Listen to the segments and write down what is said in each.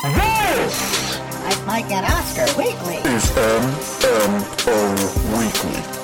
This Mike, Mike and Oscar Weekly. is MMO Weekly.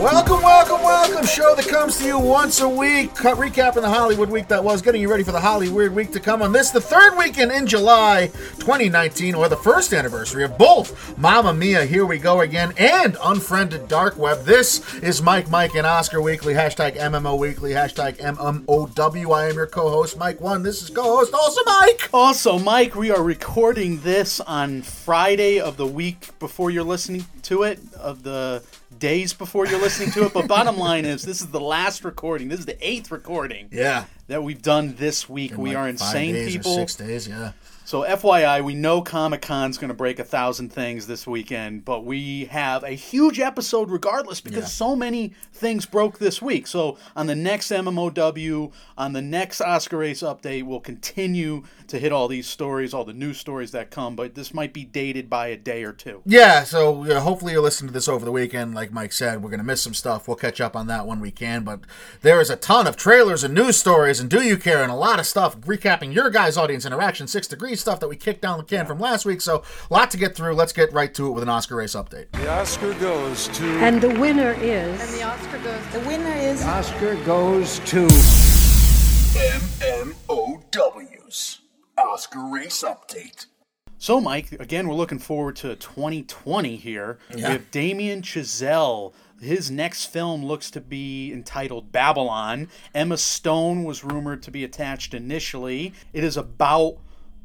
Welcome, welcome, welcome. Show that comes to you once a week. Cut recapping the Hollywood week that was, getting you ready for the Hollywood week to come on this, the third weekend in July 2019, or the first anniversary of both Mamma Mia, Here We Go Again, and Unfriended Dark Web. This is Mike, Mike, and Oscar Weekly. Hashtag MMO Weekly, hashtag MMOW. I am your co host, Mike One. This is co host, also Mike. Also, Mike, we are recording this on Friday of the week before you're listening to it, of the days before you're listening to it. But bottom line is, this is the last recording. This is the eighth recording Yeah. that we've done this week. we Like are insane days people. Six days, yeah. So, FYI, we know Comic Con's going to break a thousand things this weekend, but we have a huge episode regardless because Yeah. so many things broke this week. So, on the next MMOW, on the next Oscar Race update, we'll continue to hit all these stories, all the news stories that come, but this might be dated by a day or two. Yeah, so yeah, hopefully you're listening to this over the weekend. Like Mike said, we're going to miss some stuff. We'll catch up on that when we can. But there is a ton of trailers and news stories and Do You Care and a lot of stuff recapping your guys' audience interaction, six degrees stuff that we kicked down the can from last week. So a lot to get through. Let's get right to it with an Oscar race update. The Oscar goes to And the winner is. And the Oscar goes The winner is Oscar goes to MMOW's Oscar Race Update. So, Mike, again, we're looking forward to 2020 here. We Yeah. have Damien Chazelle. His next film looks to be entitled Babylon. Emma Stone was rumored to be attached initially. It is about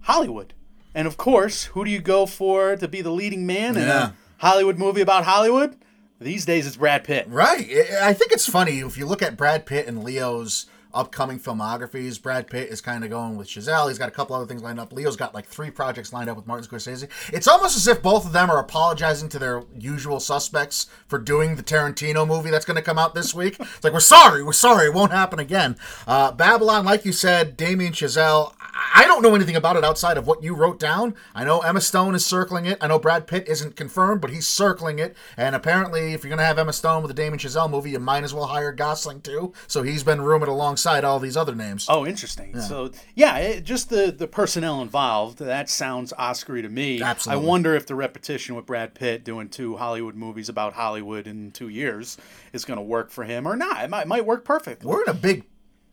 Hollywood. And of course, who do you go for to be the leading man in Yeah. a Hollywood movie about Hollywood? These days it's Brad Pitt. Right. I think it's funny if you look at Brad Pitt and Leo's upcoming filmographies. Brad Pitt is kind of going with Chazelle. He's got a couple other things lined up. Leo's got like three projects lined up with Martin Scorsese. It's almost as if both of them are apologizing to their usual suspects for doing the Tarantino movie that's going to come out this week. It's like we're sorry, we're sorry, it won't happen again. Uh, Babylon, like you said, Damien Chazelle. I don't know anything about it outside of what you wrote down. I know Emma Stone is circling it. I know Brad Pitt isn't confirmed, but he's circling it. And apparently, if you're going to have Emma Stone with a Damien Chazelle movie, you might as well hire Gosling too. So he's been rumored alongside all these other names. Oh, interesting. So, yeah, it, just the, the personnel involved, that sounds Oscar to me. Absolutely. I wonder if the repetition with Brad Pitt doing two Hollywood movies about Hollywood in two years is going to work for him or not. It might, might work perfect. We're in a big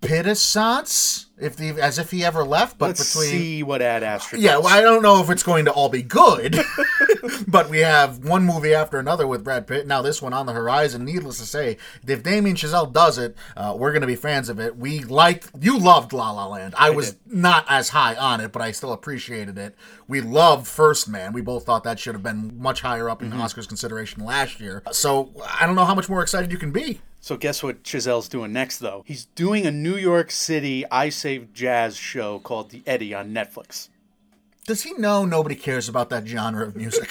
Pittissance, if the as if he ever left. But Let's between see what Ad Astra Yeah, well, I don't know if it's going to all be good, but we have one movie after another with Brad Pitt. Now this one on the horizon. Needless to say, if Damien Chazelle does it, uh, we're going to be fans of it. We liked, you loved La La Land. I, was not as high on it, but I still appreciated it. We loved First Man. We both thought that should have been much higher up in Mm-hmm. Oscars consideration last year. So I don't know how much more excited you can be. So guess what Chazelle's doing next, though? He's doing a New York City I Jazz show called The Eddy on Netflix. Does he know nobody cares about that genre of music?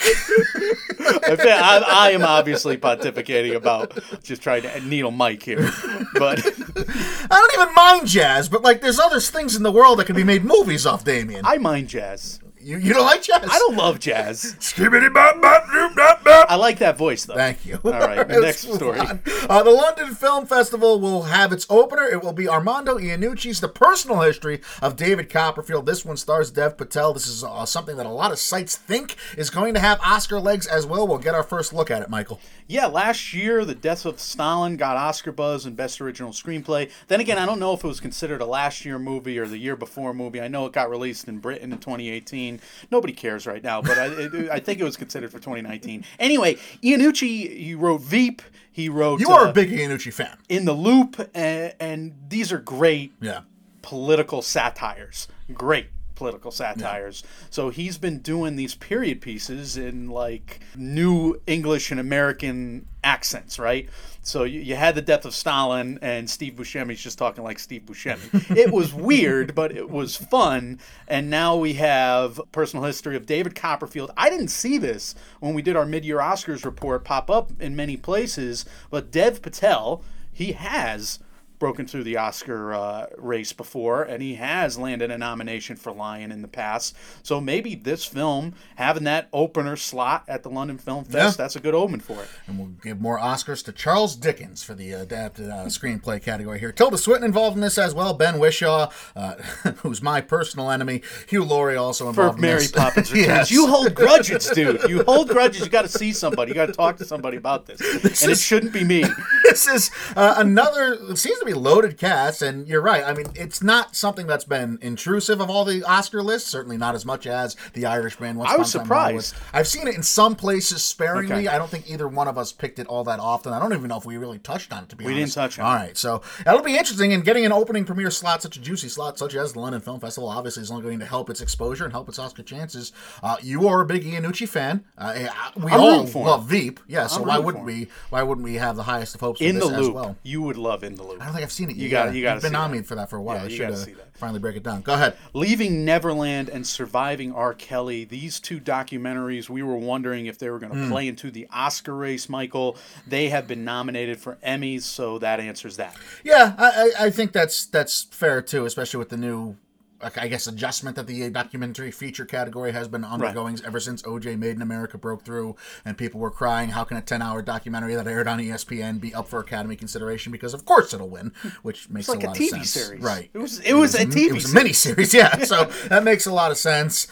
I, I, I am obviously pontificating about just trying to needle Mike here, but I don't even mind jazz, but like there's other things in the world that can be made movies off, Damien. I mind jazz. You, you don't like jazz? I don't love jazz. Skibbity bop bop doop bop bop. I like that voice though. Thank you. All right, the next story. Uh, the London Film Festival will have its opener. It will be Armando Iannucci's The Personal History of David Copperfield. This one stars Dev Patel. This is uh, something that a lot of sites think is going to have Oscar legs as well. We'll get our first look at it, Michael. Yeah, last year, The Death of Stalin got Oscar buzz and Best Original Screenplay. Then again, I don't know if it was considered a last year movie or the year before movie. I know it got released in Britain in 2018. Nobody cares right now, but I, it, I think it was considered for 2019. Anyway, Iannucci, he wrote Veep. He wrote You are uh, a big Iannucci fan. In the Loop, and, and these are great Yeah. political satires. Great political satires. So he's been doing these period pieces in like new English and American accents, right? So you, you had the death of Stalin, and Steve Buscemi's just talking like Steve Buscemi. it was weird, but it was fun. And now we have personal history of David Copperfield. I didn't see this when we did our mid-year Oscars report pop up in many places, but Dev Patel, he has broken through the Oscar uh, race before, and he has landed a nomination for Lion in the past. So maybe this film having that opener slot at the London Film Fest, Yeah. that's a good omen for it. And we'll give more Oscars to Charles Dickens for the adapted uh, screenplay category here. Tilda Swinton involved in this as well. Ben Whishaw, uh, who's my personal enemy. Hugh Laurie also For involved in Mary this. Poppins Returns, Yes. you hold grudges, dude. You hold grudges. You got to see somebody. You got to talk to somebody about this, and it is- shouldn't be me. this is uh, another it seems to be loaded cast and you're right i mean it's not something that's been intrusive of all the oscar lists certainly not as much as the irishman Once I was Upon a Time in Hollywood. surprised. i've seen it in some places sparingly Okay. i don't think either one of us picked it all that often i don't even know if we really touched on it to be honest. We didn't touch on all it. right so that'll be interesting and getting an opening premiere slot such a juicy slot such as the london film festival obviously is only going to help its exposure and help its oscar chances uh, you are a big iannucci fan uh, we I'm all for him. love veep yeah so I'm why wouldn't we why wouldn't we have the highest of hopes In the loop, well you would love In the Loop. I don't think I've seen it yet. You gotta- Yeah, you You've been on me for that for a while. Yeah, I should uh, finally break it down. Go ahead. Leaving Neverland and Surviving R. Kelly, these two documentaries, we were wondering if they were going to Hmm. play into the Oscar race, Michael. They have been nominated for Emmys, so that answers that. Yeah, I, I I think that's that's fair too, especially with the new, I guess, adjustment that the documentary feature category has been undergoing ever since OJ Made in America broke through, and people were crying, "How can a ten-hour documentary that aired on ESPN be up for Academy consideration?" Because of course it'll win, which makes It's like a a lot TV of sense. series. right? It was- it was a TV It was a series. mini series, yeah. So that makes a lot of sense.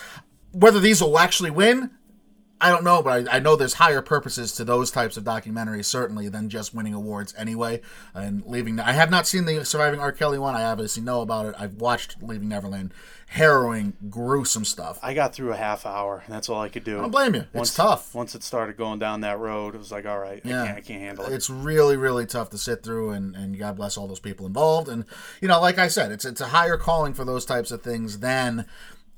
Whether these will actually win, I don't know, but I, I know there's higher purposes to those types of documentaries certainly than just winning awards anyway. And leaving, I have not seen the Surviving R. Kelly one. I obviously know about it. I've watched Leaving Neverland. Harrowing, gruesome stuff. I got through a half hour, and that's all I could do. I don't blame you. It's tough. Once it started going down that road, it was like, all right, Yeah. I, can't, I can't handle it. It's really, really tough to sit through, and, and God bless all those people involved. And you know, like I said, it's it's a higher calling for those types of things than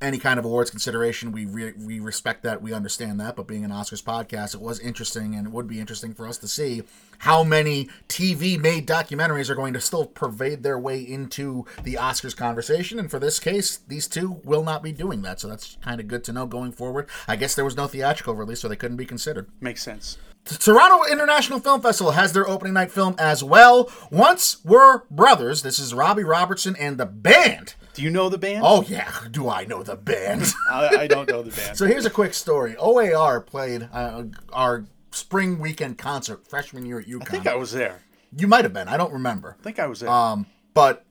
any kind of awards consideration. We re- we respect that, we understand that. But being an Oscars podcast, it was interesting, and it would be interesting for us to see how many TV made documentaries are going to still pervade their way into the Oscars conversation. And for this case, these two will not be doing that. So that's kind of good to know going forward. I guess there was no theatrical release, so they couldn't be considered. Makes sense. The Toronto International Film Festival has their opening night film as well. Once Were Brothers. This is Robbie Robertson and the band. Do you know the band? Oh, yeah. Do I know the band? I, I don't know the band. so here's a quick story OAR played uh, our spring weekend concert freshman year at UConn. I think I was there. you might have been. I don't remember. I think I was there. Um, but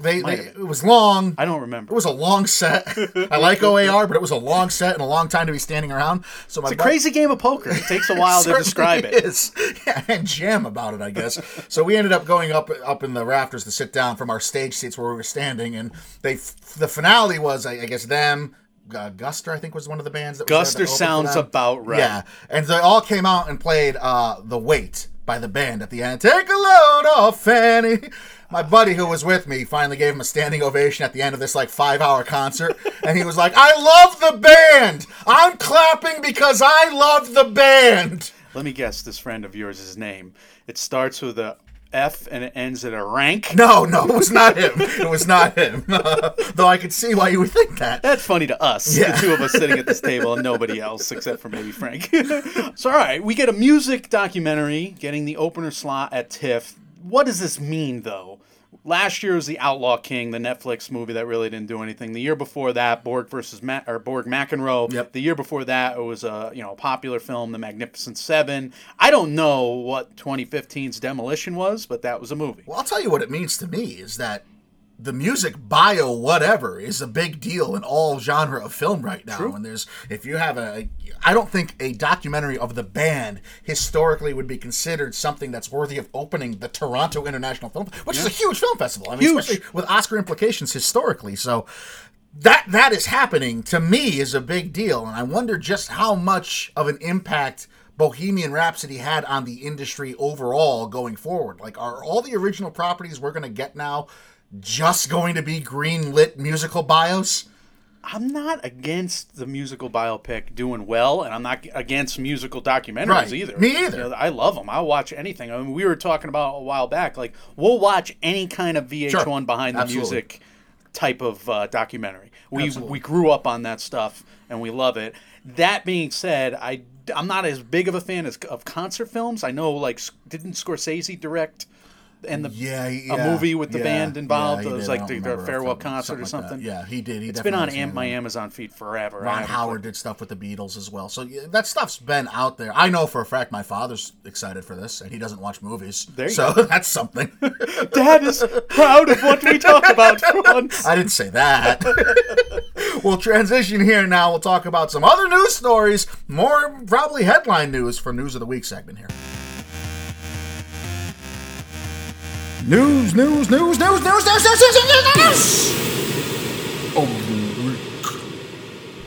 they, they it was long. I don't remember. It was a long set. I like OAR, but it was a long set and a long time to be standing around. So my It's a crazy game of poker. It takes a while to describe it. Is. Yeah, and jam about it, I guess. so we ended up going up up in the rafters to sit down from our stage seats where we were standing, and they the finale was, I, I guess, them. Uh, Guster, I think, was one of the bands that was Guster sounds about right. Yeah, and they all came out and played uh, "The Weight" by the band at the end. Take a load off, Fanny. My buddy who was with me finally gave him a standing ovation at the end of this like five hour concert, and he was like, "I love the band. I'm clapping because I love the band." Let me guess this friend of yours' his name. It starts with a F and it ends at a rank. No, no, it was not him. It was not him. Though I could see why you would think that. That's funny to us, Yeah. the two of us sitting at this table, and nobody else except for maybe Frank. so, all right, we get a music documentary getting the opener slot at TIFF. What does this mean, though? Last year was the Outlaw King, the Netflix movie that really didn't do anything. The year before that, Borg versus Ma- or Borg McEnroe. Yep. The year before that, it was a you know a popular film, The Magnificent Seven. I don't know what 2015's Demolition was, but that was a movie. Well, I'll tell you what it means to me is that the music bio whatever is a big deal in all genre of film right now. And there's if you have a I don't think a documentary of the band historically would be considered something that's worthy of opening the Toronto International Film, which is a huge film festival. I mean, Huge. especially with Oscar implications historically. So that that is happening to me is a big deal, and I wonder just how much of an impact Bohemian Rhapsody had on the industry overall going forward. Like, are all the original properties we're going to get now just going to be green lit musical bios? I'm not against the musical biopic doing well, and I'm not against musical documentaries Right. either. Me either. You know, I love them. I'll watch anything. I mean, we were talking about a while back, like we'll watch any kind of VH1 Sure. behind the Absolutely. music type of uh, documentary. We Absolutely. we grew up on that stuff, and we love it. That being said, I I'm not as big of a fan as, of concert films. I know, like, didn't Scorsese direct? And the Yeah, he- a movie with the yeah, band involved. yeah, it was like the, remember the farewell concert or like something. Yeah, he did. He It's been on Am- my. Amazon feed forever. Ron Howard did stuff with the Beatles as well. So yeah, that stuff's been out there. I know for a fact my father's excited for this, and he doesn't watch movies. There you so go. that's something. Dad is proud of what we talk about for once. I didn't say that. we'll transition here now. We'll talk about some other news stories, more probably headline news for News of the Week segment here. News, news, news, news, news, news, news, news, news, news.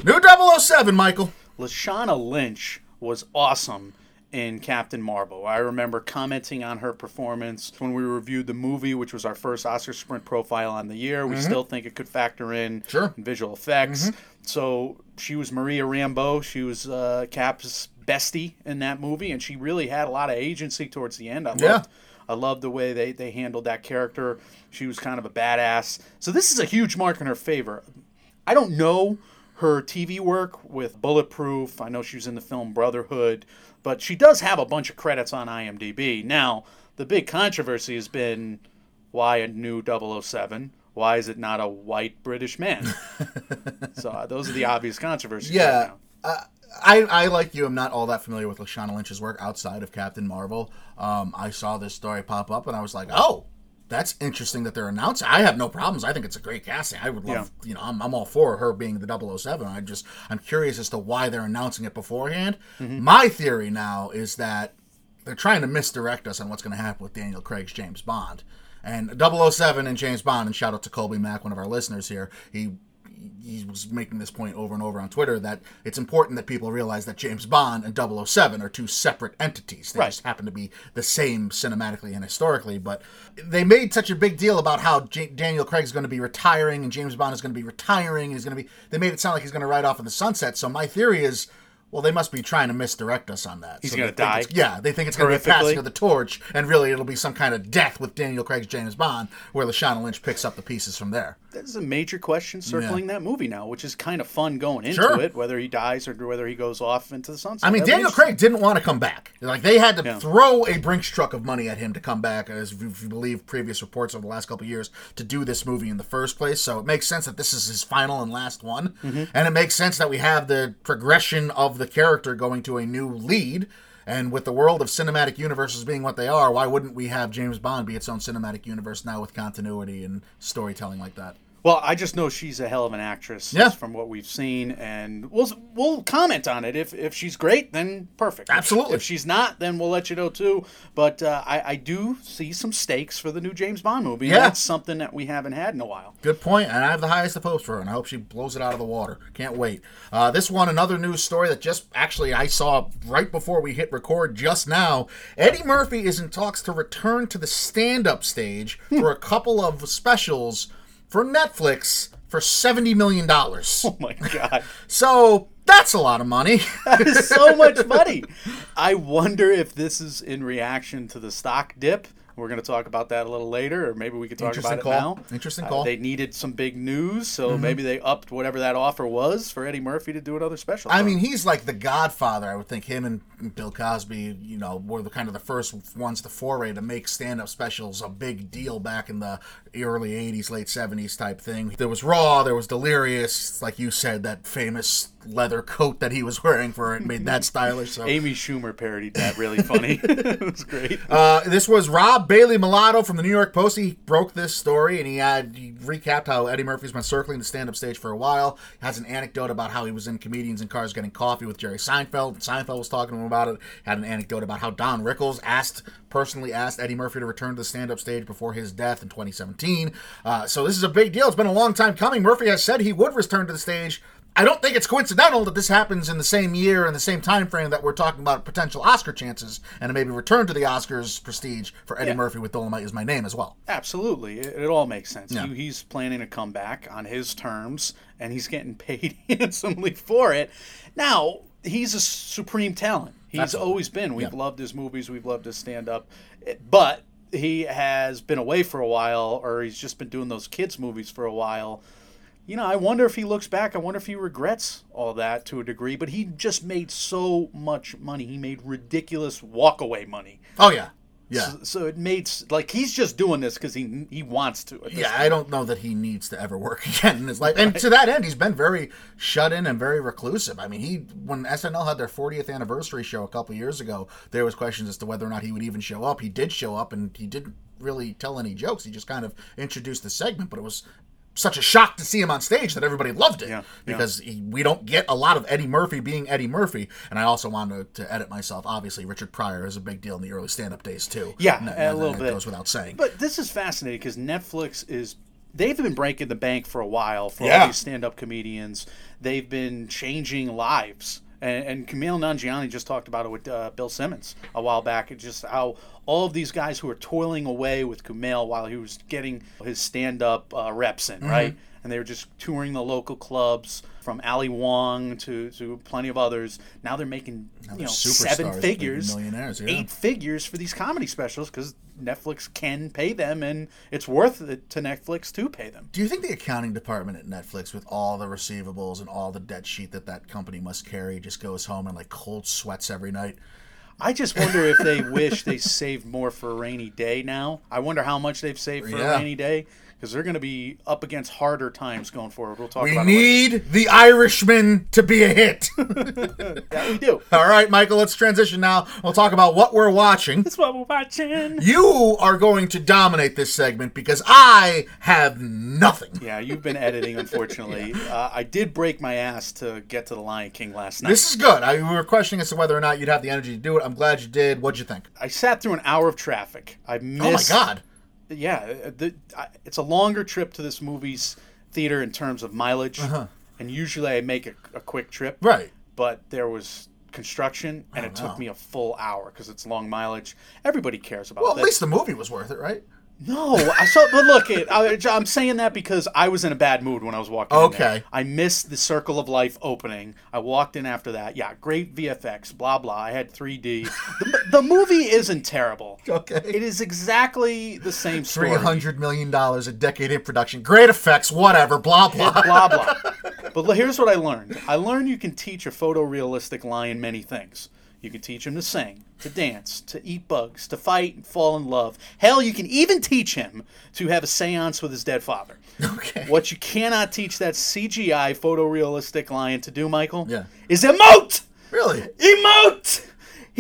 New 007, Michael. Lashana Lynch was awesome in Captain Marvel. I remember commenting on her performance when we reviewed the movie, which was our first Oscar Sprint profile on the year. We still think it could factor in Sure. visual effects. So she was Maria Rambeau. She was uh, Cap's bestie in that movie, and she really had a lot of agency towards the end. I loved, Yeah. I love the way they, they handled that character. She was kind of a badass. So this is a huge mark in her favor. I don't know her TV work with Bulletproof. I know she was in the film Brotherhood, but she does have a bunch of credits on IMDb. Now, the big controversy has been why a new 007? Why is it not a white British man? so uh, those are the obvious controversies. right Yeah. now. I, I like you. I'm not all that familiar with Lashana Lynch's work outside of Captain Marvel. Um, I saw this story pop up and I was like, oh, that's interesting that they're announcing. I have no problems. I think it's a great casting. I would love, you know, I'm, I'm all for her being the 007. I just, I'm curious as to why they're announcing it beforehand. My theory now is that they're trying to misdirect us on what's going to happen with Daniel Craig's James Bond. And 007 and James Bond, and shout out to Colby Mack, one of our listeners here. He he was making this point over and over on Twitter that it's important that people realize that James Bond and 007 are two separate entities. They Right. just happen to be the same cinematically and historically. But they made such a big deal about how J- Daniel Craig's going to be retiring and James Bond is going to be retiring. He's going to be. They made it sound like he's going to ride off in the sunset. So my theory is. Well, they must be trying to misdirect us on that. He's So gonna die? Yeah, they think it's going to be a passing of the torch, and really it'll be some kind of death with Daniel Craig's James Bond, where Lashana Lynch picks up the pieces from there. There's a major question circling that movie now, which is kind of fun going into Sure. it, whether he dies or whether he goes off into the sunset. I mean, Daniel. Craig didn't want to come back. Like they had to Yeah. throw a Brinks truck of money at him to come back, as if you believe previous reports over the last couple of years, to do this movie in the first place. So it makes sense that this is his final and last one, Mm-hmm. and it makes sense that we have the progression of the character going to a new lead. And with the world of cinematic universes being what they are, why wouldn't we have James Bond be its own cinematic universe now with continuity and storytelling like that? Well, I just know she's a hell of an actress Yeah. from what we've seen, and we'll we'll comment on it. If if she's great, then perfect. Absolutely. If, she's not, then we'll let you know too. But uh, I, I do see some stakes for the new James Bond movie. Yeah. that's something that we haven't had in a while. Good point, and I have the highest of hopes for her, and I hope she blows it out of the water. Can't wait. Uh, this one, another news story that just actually I saw right before we hit record just now. Eddie Murphy is in talks to return to the stand-up stage for a couple of specials for Netflix for seventy million dollars. Oh my god, So that's a lot of money. that is so much money. I wonder if this is in reaction to the stock dip. We're going to talk about that a little later, or maybe we could talk about call. it now. Interesting Uh, call. they needed some big news, so maybe they upped whatever that offer was for Eddie Murphy to do another special. I for mean, he's like the Godfather. I would think him and Bill Cosby, you know, were the kind of the first ones to foray to make stand-up specials a big deal back in the early '80s, late '70s type thing. There was Raw, there was Delirious, like you said, that famous leather coat that he was wearing for it made that stylish. So. Amy Schumer parodied that really funny. it was great. Uh, this was Rob Bailey-Millado from the New York Post. He broke this story and he had he recapped how Eddie Murphy's been circling the stand-up stage for a while. He has an anecdote about how he was in comedians and cars getting coffee with Jerry Seinfeld. Seinfeld was talking to him about it. Had an anecdote about how Don Rickles asked personally asked Eddie Murphy to return to the stand-up stage before his death in 2017. Uh, so this is a big deal. It's been a long time coming. Murphy has said he would return to the stage. I don't think it's coincidental that this happens in the same year and the same time frame that we're talking about potential Oscar chances and maybe return to the Oscars prestige for Eddie Yeah. Murphy with Dolemite is my name as well. Absolutely, it, it all makes sense. Yeah. He- he's planning a comeback on his terms, and he's getting paid handsomely for it. Now he's a supreme talent. He's Absolutely. always been. We've Yeah. loved his movies. We've loved his stand up, but he has been away for a while, or he's just been doing those kids movies for a while. You know, I wonder if he looks back. I wonder if he regrets all that to a degree. But he just made so much money. He made ridiculous walkaway money. Oh yeah. Yeah. So, so it made like he's just doing this because he he wants to. Yeah, I don't know that he needs to ever work again in his life. And to that end, he's been very shut in and very reclusive. I mean, he when SNL had their 40th anniversary show a couple years ago, there was questions as to whether or not he would even show up. He did show up, and he didn't really tell any jokes. He just kind of introduced the segment, but it was such a shock to see him on stage that everybody loved it Yeah, yeah. because he, we don't get a lot of Eddie Murphy being Eddie Murphy. And I also wanted to edit myself. Obviously, Richard Pryor is a big deal in the early stand-up days too. Yeah, And a little that bit. goes without saying. But this is fascinating because Netflix is they've been breaking the bank for a while for Yeah. all these stand-up comedians. They've been changing lives. And, and Kumail Nanjiani just talked about it with uh, Bill Simmons a while back. Just how all of these guys who are toiling away with Kumail while he was getting his stand-up uh, reps Mm-hmm. in, right? And they were just touring the local clubs from Ali Wong to, to plenty of others. Now they're making you they're know seven figures, millionaires, yeah. eight figures for these comedy specials because Netflix can pay them, and it's worth it to Netflix to pay them. Do you think the accounting department at Netflix, with all the receivables and all the debt sheet that that company must carry, just goes home and like cold sweats every night? I just wonder if they wish they saved more for a rainy day now. I wonder how much they've saved for Yeah. a rainy day because they're going to be up against harder times going forward. We'll talk We about it later. need the Irishman to be a hit. that. We do. all right, Michael, let's transition now. We'll talk about what we're watching. That's what we're watching. You are going to dominate this segment because I have nothing. Yeah, you've been editing, unfortunately. uh, I did break my ass to get to the Lion King last night. This is good. I, we were questioning as to whether or not you'd have the energy to do it. I'm glad you did. What'd you think? I sat through an hour of traffic. I missed. Oh my God. Yeah, uh, the, I, it's a longer trip to this movie's theater in terms of mileage, and usually I make a, a quick trip. Uh-huh. Right. But there was construction, and it no. took me a full hour because it's long mileage. Everybody cares about Well, at least the movie was worth it, right? No, I saw. But look, it. I, I'm saying that because I was in a bad mood when I was walking. in there. Okay. I missed the Circle of Life opening. I walked in after that. Yeah, great VFX. Blah blah. I had 3D. the, the movie isn't terrible. Okay. It is exactly the same story. Three hundred million dollars a decade in production. Great effects. Whatever. Blah blah. blah blah. But here's what I learned. I learned you can teach a photorealistic lion many things. You can teach him to sing, to dance, to eat bugs, to fight and fall in love. Hell, you can even teach him to have a séance with his dead father. Okay. What you cannot teach that CGI photorealistic lion to do, Michael, Yeah. is emote. Really? Emote.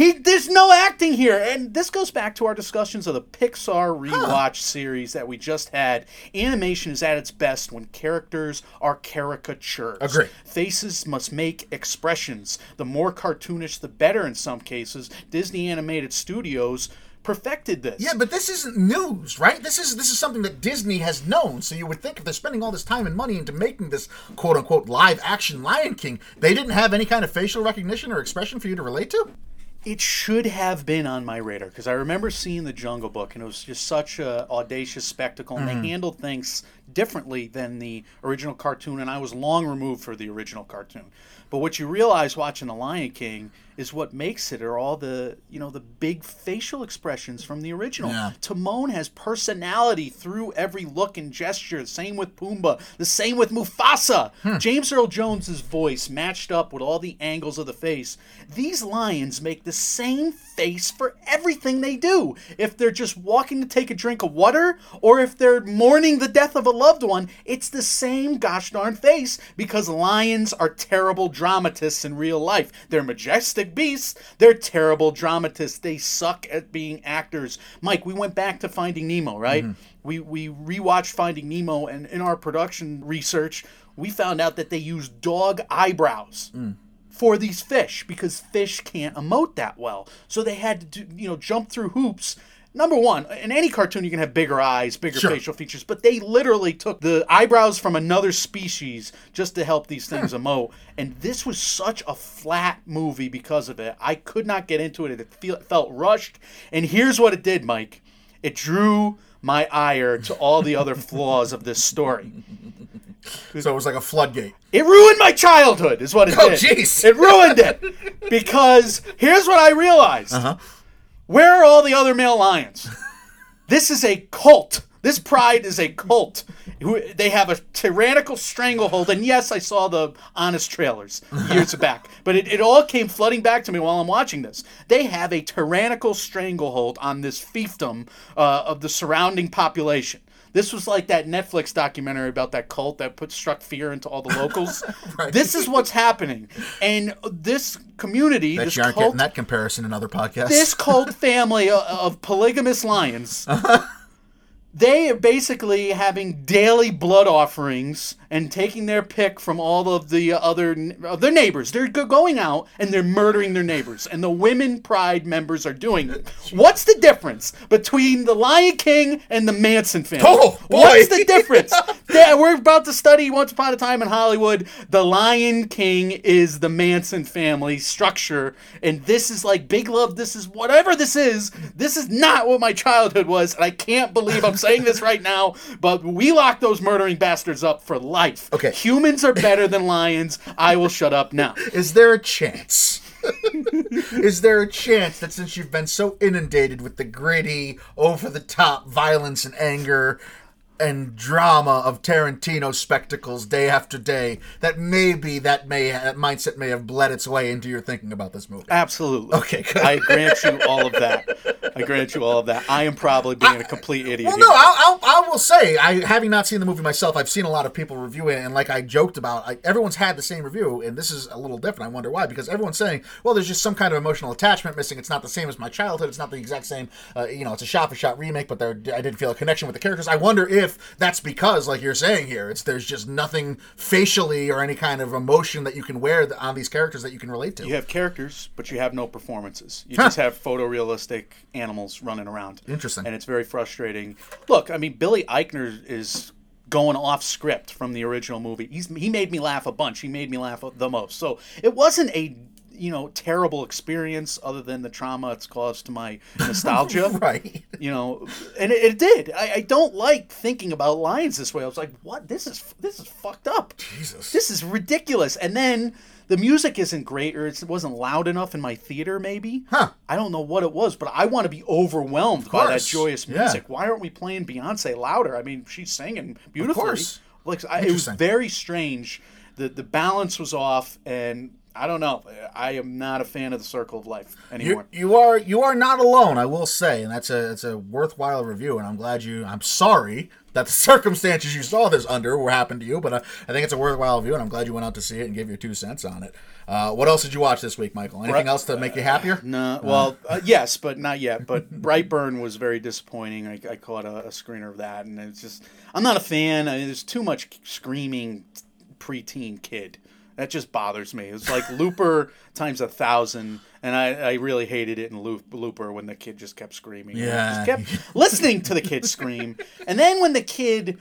He, there's no acting here, and this goes back to our discussions of the Pixar rewatch series that we just had. Animation is at its best when characters are caricatures. Agree. Faces must make expressions. The more cartoonish, the better. In some cases, Disney Animated Studios perfected this. Yeah, but this isn't news, right? This is this is something that Disney has known. So you would think if they're spending all this time and money into making this quote unquote live action Lion King, they didn't have any kind of facial recognition or expression for you to relate to? It should have been on my radar because I remember seeing the Jungle Book and it was just such a audacious spectacle and they mm-hmm. handled things differently than the original cartoon and I was long removed for the original cartoon. But what you realize watching The Lion King is what makes it are all the you know the big facial expressions from the original. Yeah. Timon has personality through every look and gesture. Same with Pumbaa. The same with Mufasa. Hmm. James Earl Jones's voice matched up with all the angles of the face. These lions make the same face for everything they do. If they're just walking to take a drink of water, or if they're mourning the death of a loved one, it's the same gosh darn face because lions are terrible dramatists in real life. They're majestic beasts. They're terrible dramatists. They suck at being actors. Mike, we went back to Finding Nemo, right? Mm-hmm. We we rewatched Finding Nemo, and in our production research, we found out that they use dog eyebrows mm. for these fish because fish can't emote that well. So they had to do, you know jump through hoops. Number one, in any cartoon you can have bigger eyes, bigger Sure. facial features, but they literally took the eyebrows from another species just to help these things emote. And this was such a flat movie because of it. I could not get into it. It feel, felt rushed. And here's what it did, Mike. It drew my ire to all the other flaws of this story. So it was like a floodgate. It ruined my childhood, is what it Oh, did. jeez. It ruined it. Because here's what I realized Uh-huh. Where are all the other male lions? this is a cult This pride is a cult. They have a tyrannical stranglehold, and yes, I saw the honest trailers years back, but it, it all came flooding back to me while I'm watching this. They have a tyrannical stranglehold on this fiefdom uh, of the surrounding population. This was like that Netflix documentary about that cult that put struck fear into all the locals. This is what's happening, and this community, Bet this you aren't cult, getting that comparison in other podcasts. this cult family of polygamous lions they are basically having daily blood offerings and taking their pick from all of the other of their neighbors. They're going out and they're murdering their neighbors, and the women pride members are doing it. What's the difference between the Lion King and the Manson family? Oh, boy. What's the difference? yeah, we're about to study Once Upon a Time in Hollywood. The Lion King is the Manson family structure, and this is like Big Love. This is whatever this is. This is not what my childhood was, and I can't believe I'm saying this right now. But we lock those murdering bastards up for life. Okay. humans are better than lions. I will shut up now. Is there a chance? Is there a chance that since you've been so inundated with the gritty, over the top violence and anger and drama of Tarantino spectacles day after day, that maybe that may that mindset may have bled its way into your thinking about this movie? Absolutely. Okay, good. I grant you all of that. I grant you all of that. I am probably being a complete idiot. Well, here. no, I'll, I'll, I will say, I having not seen the movie myself, I've seen a lot of people review it, and like I joked about, I, everyone's had the same review, and this is a little different. I wonder why, because everyone's saying, well, there's just some kind of emotional attachment missing. It's not the same as my childhood. It's not the exact same. Uh, you know, it's a shot-for-shot remake, but there, I didn't feel a connection with the characters. I wonder if that's because, like you're saying here, it's there's just nothing facially or any kind of emotion that you can wear on these characters that you can relate to. You have characters, but you have no performances. You just have photorealistic animals running around. Interesting. And it's very frustrating. Look, I mean, Billy Eichner is going off script from the original movie. He's, he made me laugh a bunch. He made me laugh the most. So it wasn't a you know terrible experience other than the trauma it's caused to my nostalgia. right. You know, and it, it did. I, I don't like thinking about lions this way. I was like, what? This is this is fucked up. Jesus. This is ridiculous. And then the music isn't great, or it wasn't loud enough in my theater. Maybe. Huh. I don't know what it was, but I want to be overwhelmed by that joyous Yeah. music. Why aren't we playing Beyonce louder? I mean, she's singing beautifully. course. Like I, it was very strange. The the balance was off, and I don't know. I am not a fan of the Circle of Life anymore. You, you are you are not alone, I will say, and that's a that's a worthwhile review. And I'm glad you. I'm sorry that the circumstances you saw this under were happened to you, but I, I think it's a worthwhile review, and I'm glad you went out to see it and gave your two cents on it. Uh, what else did you watch this week, Michael? Anything else to make you happier? No, well, uh, yes, but not yet. But Brightburn was very disappointing. I, I caught a, a screener of that, and it's just I'm not a fan. I mean, there's too much screaming preteen kid. That just bothers me. It's like Looper times a thousand, and I, I really hated it in Loop, Looper when the kid just kept screaming. I Yeah. just kept listening to the kid scream, and then when the kid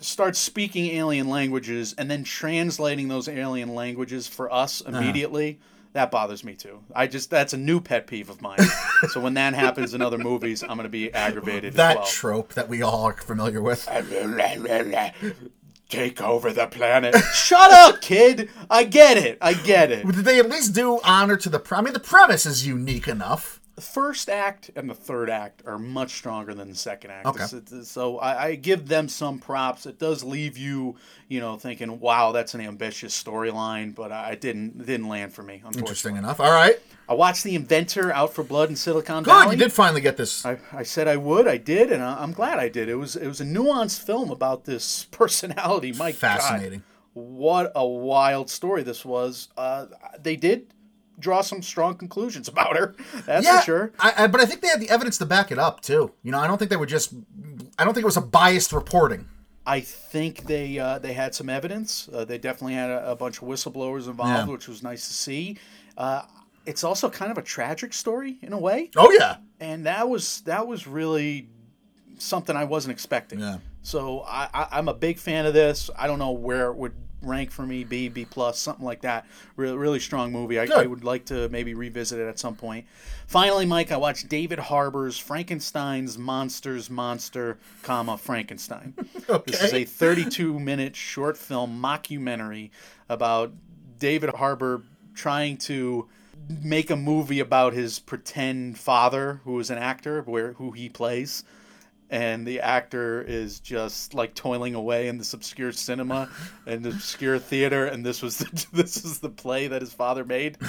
starts speaking alien languages and then translating those alien languages for us Uh-huh. immediately. That bothers me too. I just that's a new pet peeve of mine. so when that happens in other movies, I'm going to be aggravated That as well. trope that we all are familiar with. Take over the planet. Shut up, kid. I get it. I get it. Did they at least do honor to the? Pre- I mean, the premise is unique enough. The first act and the third act are much stronger than the second act. Okay. It's- So I, I give them some props. It does leave you, you know, thinking, "Wow, that's an ambitious storyline," but I it didn't it didn't land for me. Interesting enough. All right, I watched The Inventor Out for Blood in Silicon good. Valley. You did finally get this. I, I said I would. I did, and I, I'm glad I did. It was it was a nuanced film about this personality. God, Fascinating. what a wild story this was. Uh, they did draw some strong conclusions about her. That's yeah, for sure. I, I, but I think they had the evidence to back it up too. You know, I don't think they were just. I don't think it was a biased reporting. I think they uh, they had some evidence. Uh, they definitely had a, a bunch of whistleblowers involved, Yeah. which was nice to see. Uh, it's also kind of a tragic story in a way. Oh yeah, and that was that was really something I wasn't expecting. Yeah. So I, I, I'm a big fan of this. I don't know where it would rank for me, B, B plus, something like that. Really, really strong movie. I, I would like to maybe revisit it at some point. Finally, Mike, I watched David Harbour's Frankenstein's Monsters Monster, comma Frankenstein. This is a 32 minute short film mockumentary about David Harbour trying to make a movie about his pretend father, who is an actor, where who he plays. And the actor is just like toiling away in this obscure cinema and obscure theater, and this was the, this is the play that his father made.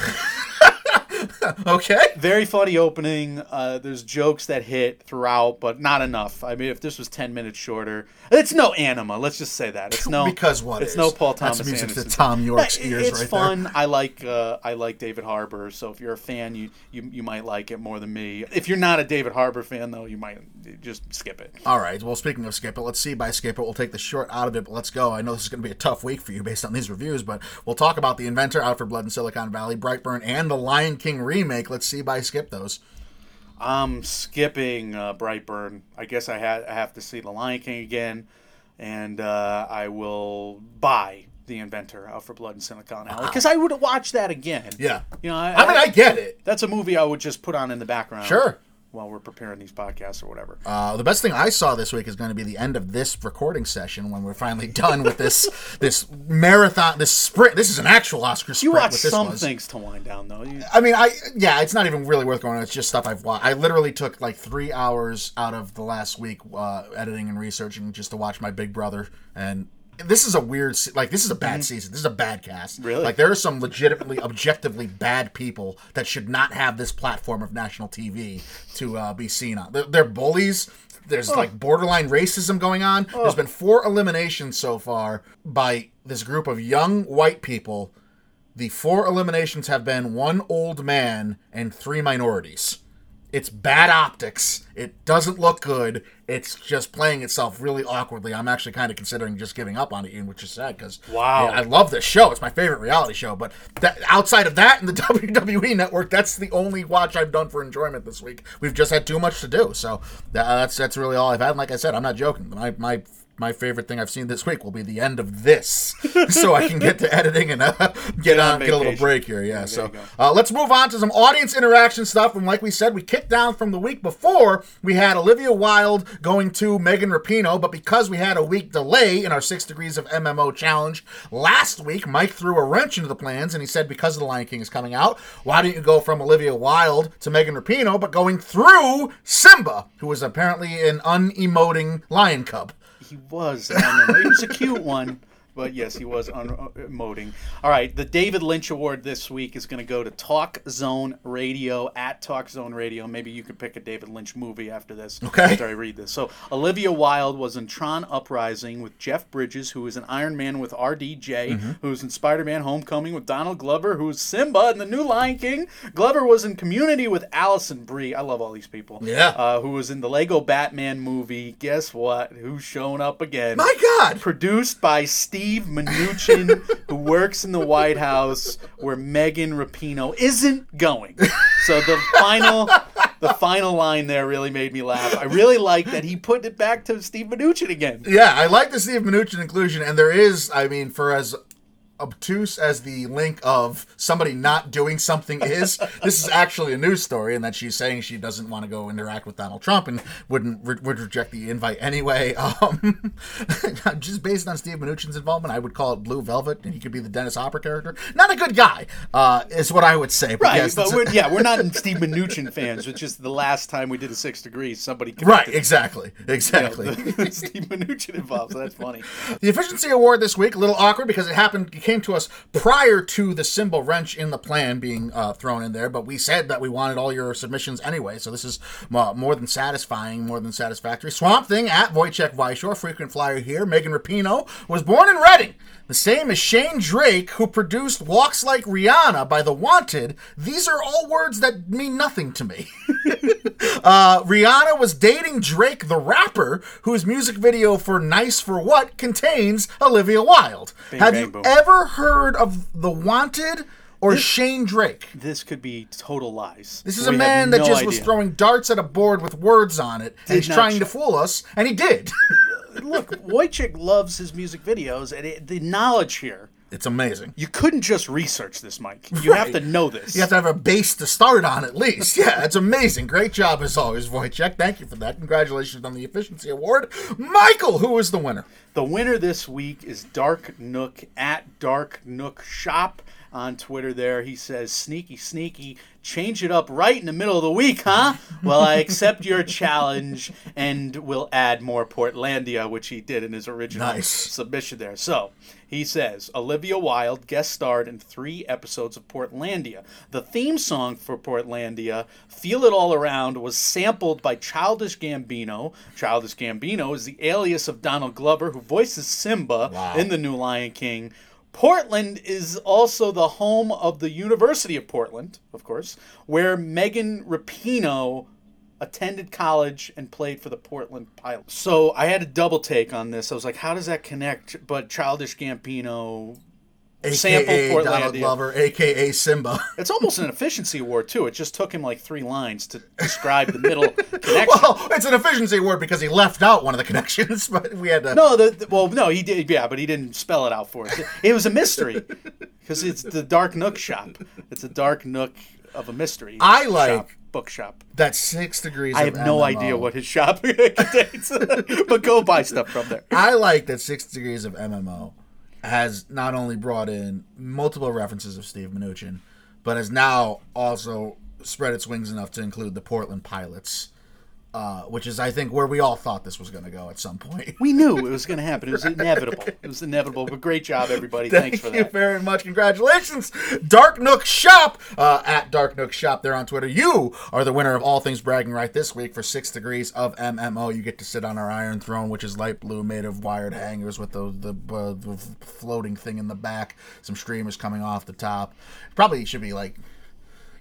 Okay. Very funny opening. Uh, there's jokes that hit throughout, but not enough. I mean, if this was ten minutes shorter, it's no Anima. Let's just say that it's no Because what It's is? no Paul Thomas. That's music to Thom Yorke's ears It's right fun. I like uh, I like David Harbour. So if you're a fan, you, you you might like it more than me. If you're not a David Harbour fan, though, you might just skip it. All right. Well, speaking of skip it, let's see by skip it. We'll take the short out of it, but let's go. I know this is going to be a tough week for you based on these reviews, but we'll talk about the inventor out for Blood in Silicon Valley, Brightburn, and the Lion King remake. Let's see by skip those. I'm skipping uh, Brightburn. I guess I, ha- I have to see The Lion King again, and uh, I will buy The Inventor out for Blood and Silicon Alley because I would watch that again. Yeah. you know, I, I mean, I get it. that's a movie I would just put on in the background. Sure. While we're preparing these podcasts or whatever. Uh, the best thing I saw this week is going to be the end of this recording session when we're finally done with this this marathon, this sprint. This is an actual Oscar sprint. you watch some was. things to wind down, though. You, I mean, I yeah, it's not even really worth going on. It's just stuff I've watched. I literally took like three hours out of the last week uh, editing and researching just to watch my Big Brother. And this is a weird, like this is a bad season. This is a bad cast. Mm-hmm. Really? Like there are some legitimately, objectively bad people that should not have this platform of national TV to uh, be seen on. They're, they're bullies. There's like borderline racism going on. There's been four eliminations so far by this group of young white people the four eliminations have been one old man and three minorities. It's bad optics. It doesn't look good. It's just playing itself really awkwardly. I'm actually kind of considering just giving up on it, Ian, which is sad because Wow. I love this show. It's my favorite reality show. But that, outside of that and the WWE Network, that's the only watch I've done for enjoyment this week. We've just had too much to do, so that, that's that's really all I've had. And like I said, I'm not joking. My my my favorite thing I've seen this week will be the end of this, so I can get to editing and uh, get, on on, get a little break here. Yeah. so uh, let's move on to some audience interaction stuff. And like we said, we kicked down from the week before. We had Olivia Wilde going to Megan Rapinoe, but because we had a week delay in our six degrees of MMO challenge last week, Mike threw a wrench into the plans and he said, because of the Lion King is coming out, why don't you go from Olivia Wilde to Megan Rapinoe, but going through Simba, who is apparently an unemoting lion cub? He was. He was a cute one. But yes, he was un- uh. All right, the David Lynch Award this week is going to go to Talk Zone Radio at Talk Zone Radio. Maybe you could pick a David Lynch movie after this. Okay. After I read this. So Olivia Wilde was in Tron Uprising with Jeff Bridges, who is an Iron Man with RDJ, who was in Spider-Man: Homecoming with Donald Glover, who's Simba in the new Lion King. Glover was in Community with Alison Brie. I love all these people. Yeah. Uh, who was in the Lego Batman movie? Guess what? Who's showing up again? My God! produced by Steve Mnuchin, who works in the White House, where Megan Rapinoe isn't going. So the final, the final line there really made me laugh. I really like that he put it back to Steve Mnuchin again. Yeah, I like the Steve Mnuchin inclusion, and there is, I mean, for as obtuse as the link of somebody not doing something is, this is actually a news story, and that she's saying she doesn't want to go interact with Donald Trump and wouldn't re- would reject the invite anyway. Um, just based on Steve Mnuchin's involvement, I would call it Blue Velvet, and he could be the Dennis Hopper character. Not a good guy, uh, is what I would say. But Right, yes, but we're, yeah, we're not Steve Mnuchin fans. Which is the last time we did a Six Degrees, somebody right, connected, exactly, you know, exactly. the- Steve Mnuchin involved. So that's funny. The efficiency award this week a little awkward because it happened. Came to us prior to the Simba wrench in the plan being uh, thrown in there, but we said that we wanted all your submissions anyway. So this is uh, more than satisfying, more than satisfactory. Swamp Thing at Wojciech Weishor, frequent flyer here. Megan Rapinoe was born in Reading, the same as Shane Drake, who produced "Walks Like Rihanna" by The Wanted. These are all words that mean nothing to me. Uh, Rihanna was dating Drake, the rapper, whose music video for Nice for What contains Olivia Wilde. Bing, Have bang, you boom. ever heard of The Wanted or Shane Drake? This could be total lies. This is a We have man that no just was throwing darts at a board with words on it, and he's trying to fool us, and he did. Look, Wojcik loves his music videos, and it, the knowledge here. it's amazing. You couldn't just research this, Mike. You have to know this. You have to have a base to start on at least. Yeah, it's amazing. Great job as always, Wojciech. Thank you for that. Congratulations on the efficiency award. Michael, who is the winner? The winner this week is Dark Nook at Dark Nook Shop. On Twitter there. He says, Sneaky, sneaky, change it up right in the middle of the week, huh? Well, I accept your challenge and will add more Portlandia, which he did in his original Nice. submission there. So he says Olivia Wilde guest starred in three episodes of Portlandia. The theme song for Portlandia, Feel It All Around, was sampled by Childish Gambino. Childish Gambino is the alias of Donald Glover, who voices Simba Wow. in The New Lion King. Portland is also the home of the University of Portland, of course, where Megan Rapinoe attended college and played for the Portland Pilots. So I had a double take on this. I was like, how does that connect? But Childish Gambino, Sample AKA Donald Glover, AKA Simba. it's almost an efficiency award too. It just took him like three lines to describe the middle connection. well, it's an efficiency award because he left out one of the connections, but we had to. No, the, the- well, no, he did, yeah, but he didn't spell it out for us. It, it was a mystery because it's the Dark Nook shop. It's a Dark Nook of a mystery. I like- shop, bookshop. That six degrees. I have no MMO. idea what his shop contains, but go buy stuff from there. I like that Six Degrees of MMO has not only brought in multiple references of Steve Mnuchin, but has now also spread its wings enough to include the Portland Pilots, uh, which is, I think, where we all thought this was going to go at some point. We knew it was going to happen. It was inevitable. It was inevitable. But great job, everybody. Thanks for Thank you that. very much. Congratulations, Dark Nook Shop uh, at Dark Nook Shop there on Twitter. You are the winner of all things bragging right this week for six degrees of MMO. You get to sit on our Iron Throne, which is light blue, made of wired hangers with the the, uh, the floating thing in the back. Some streamers coming off the top. Probably should be like.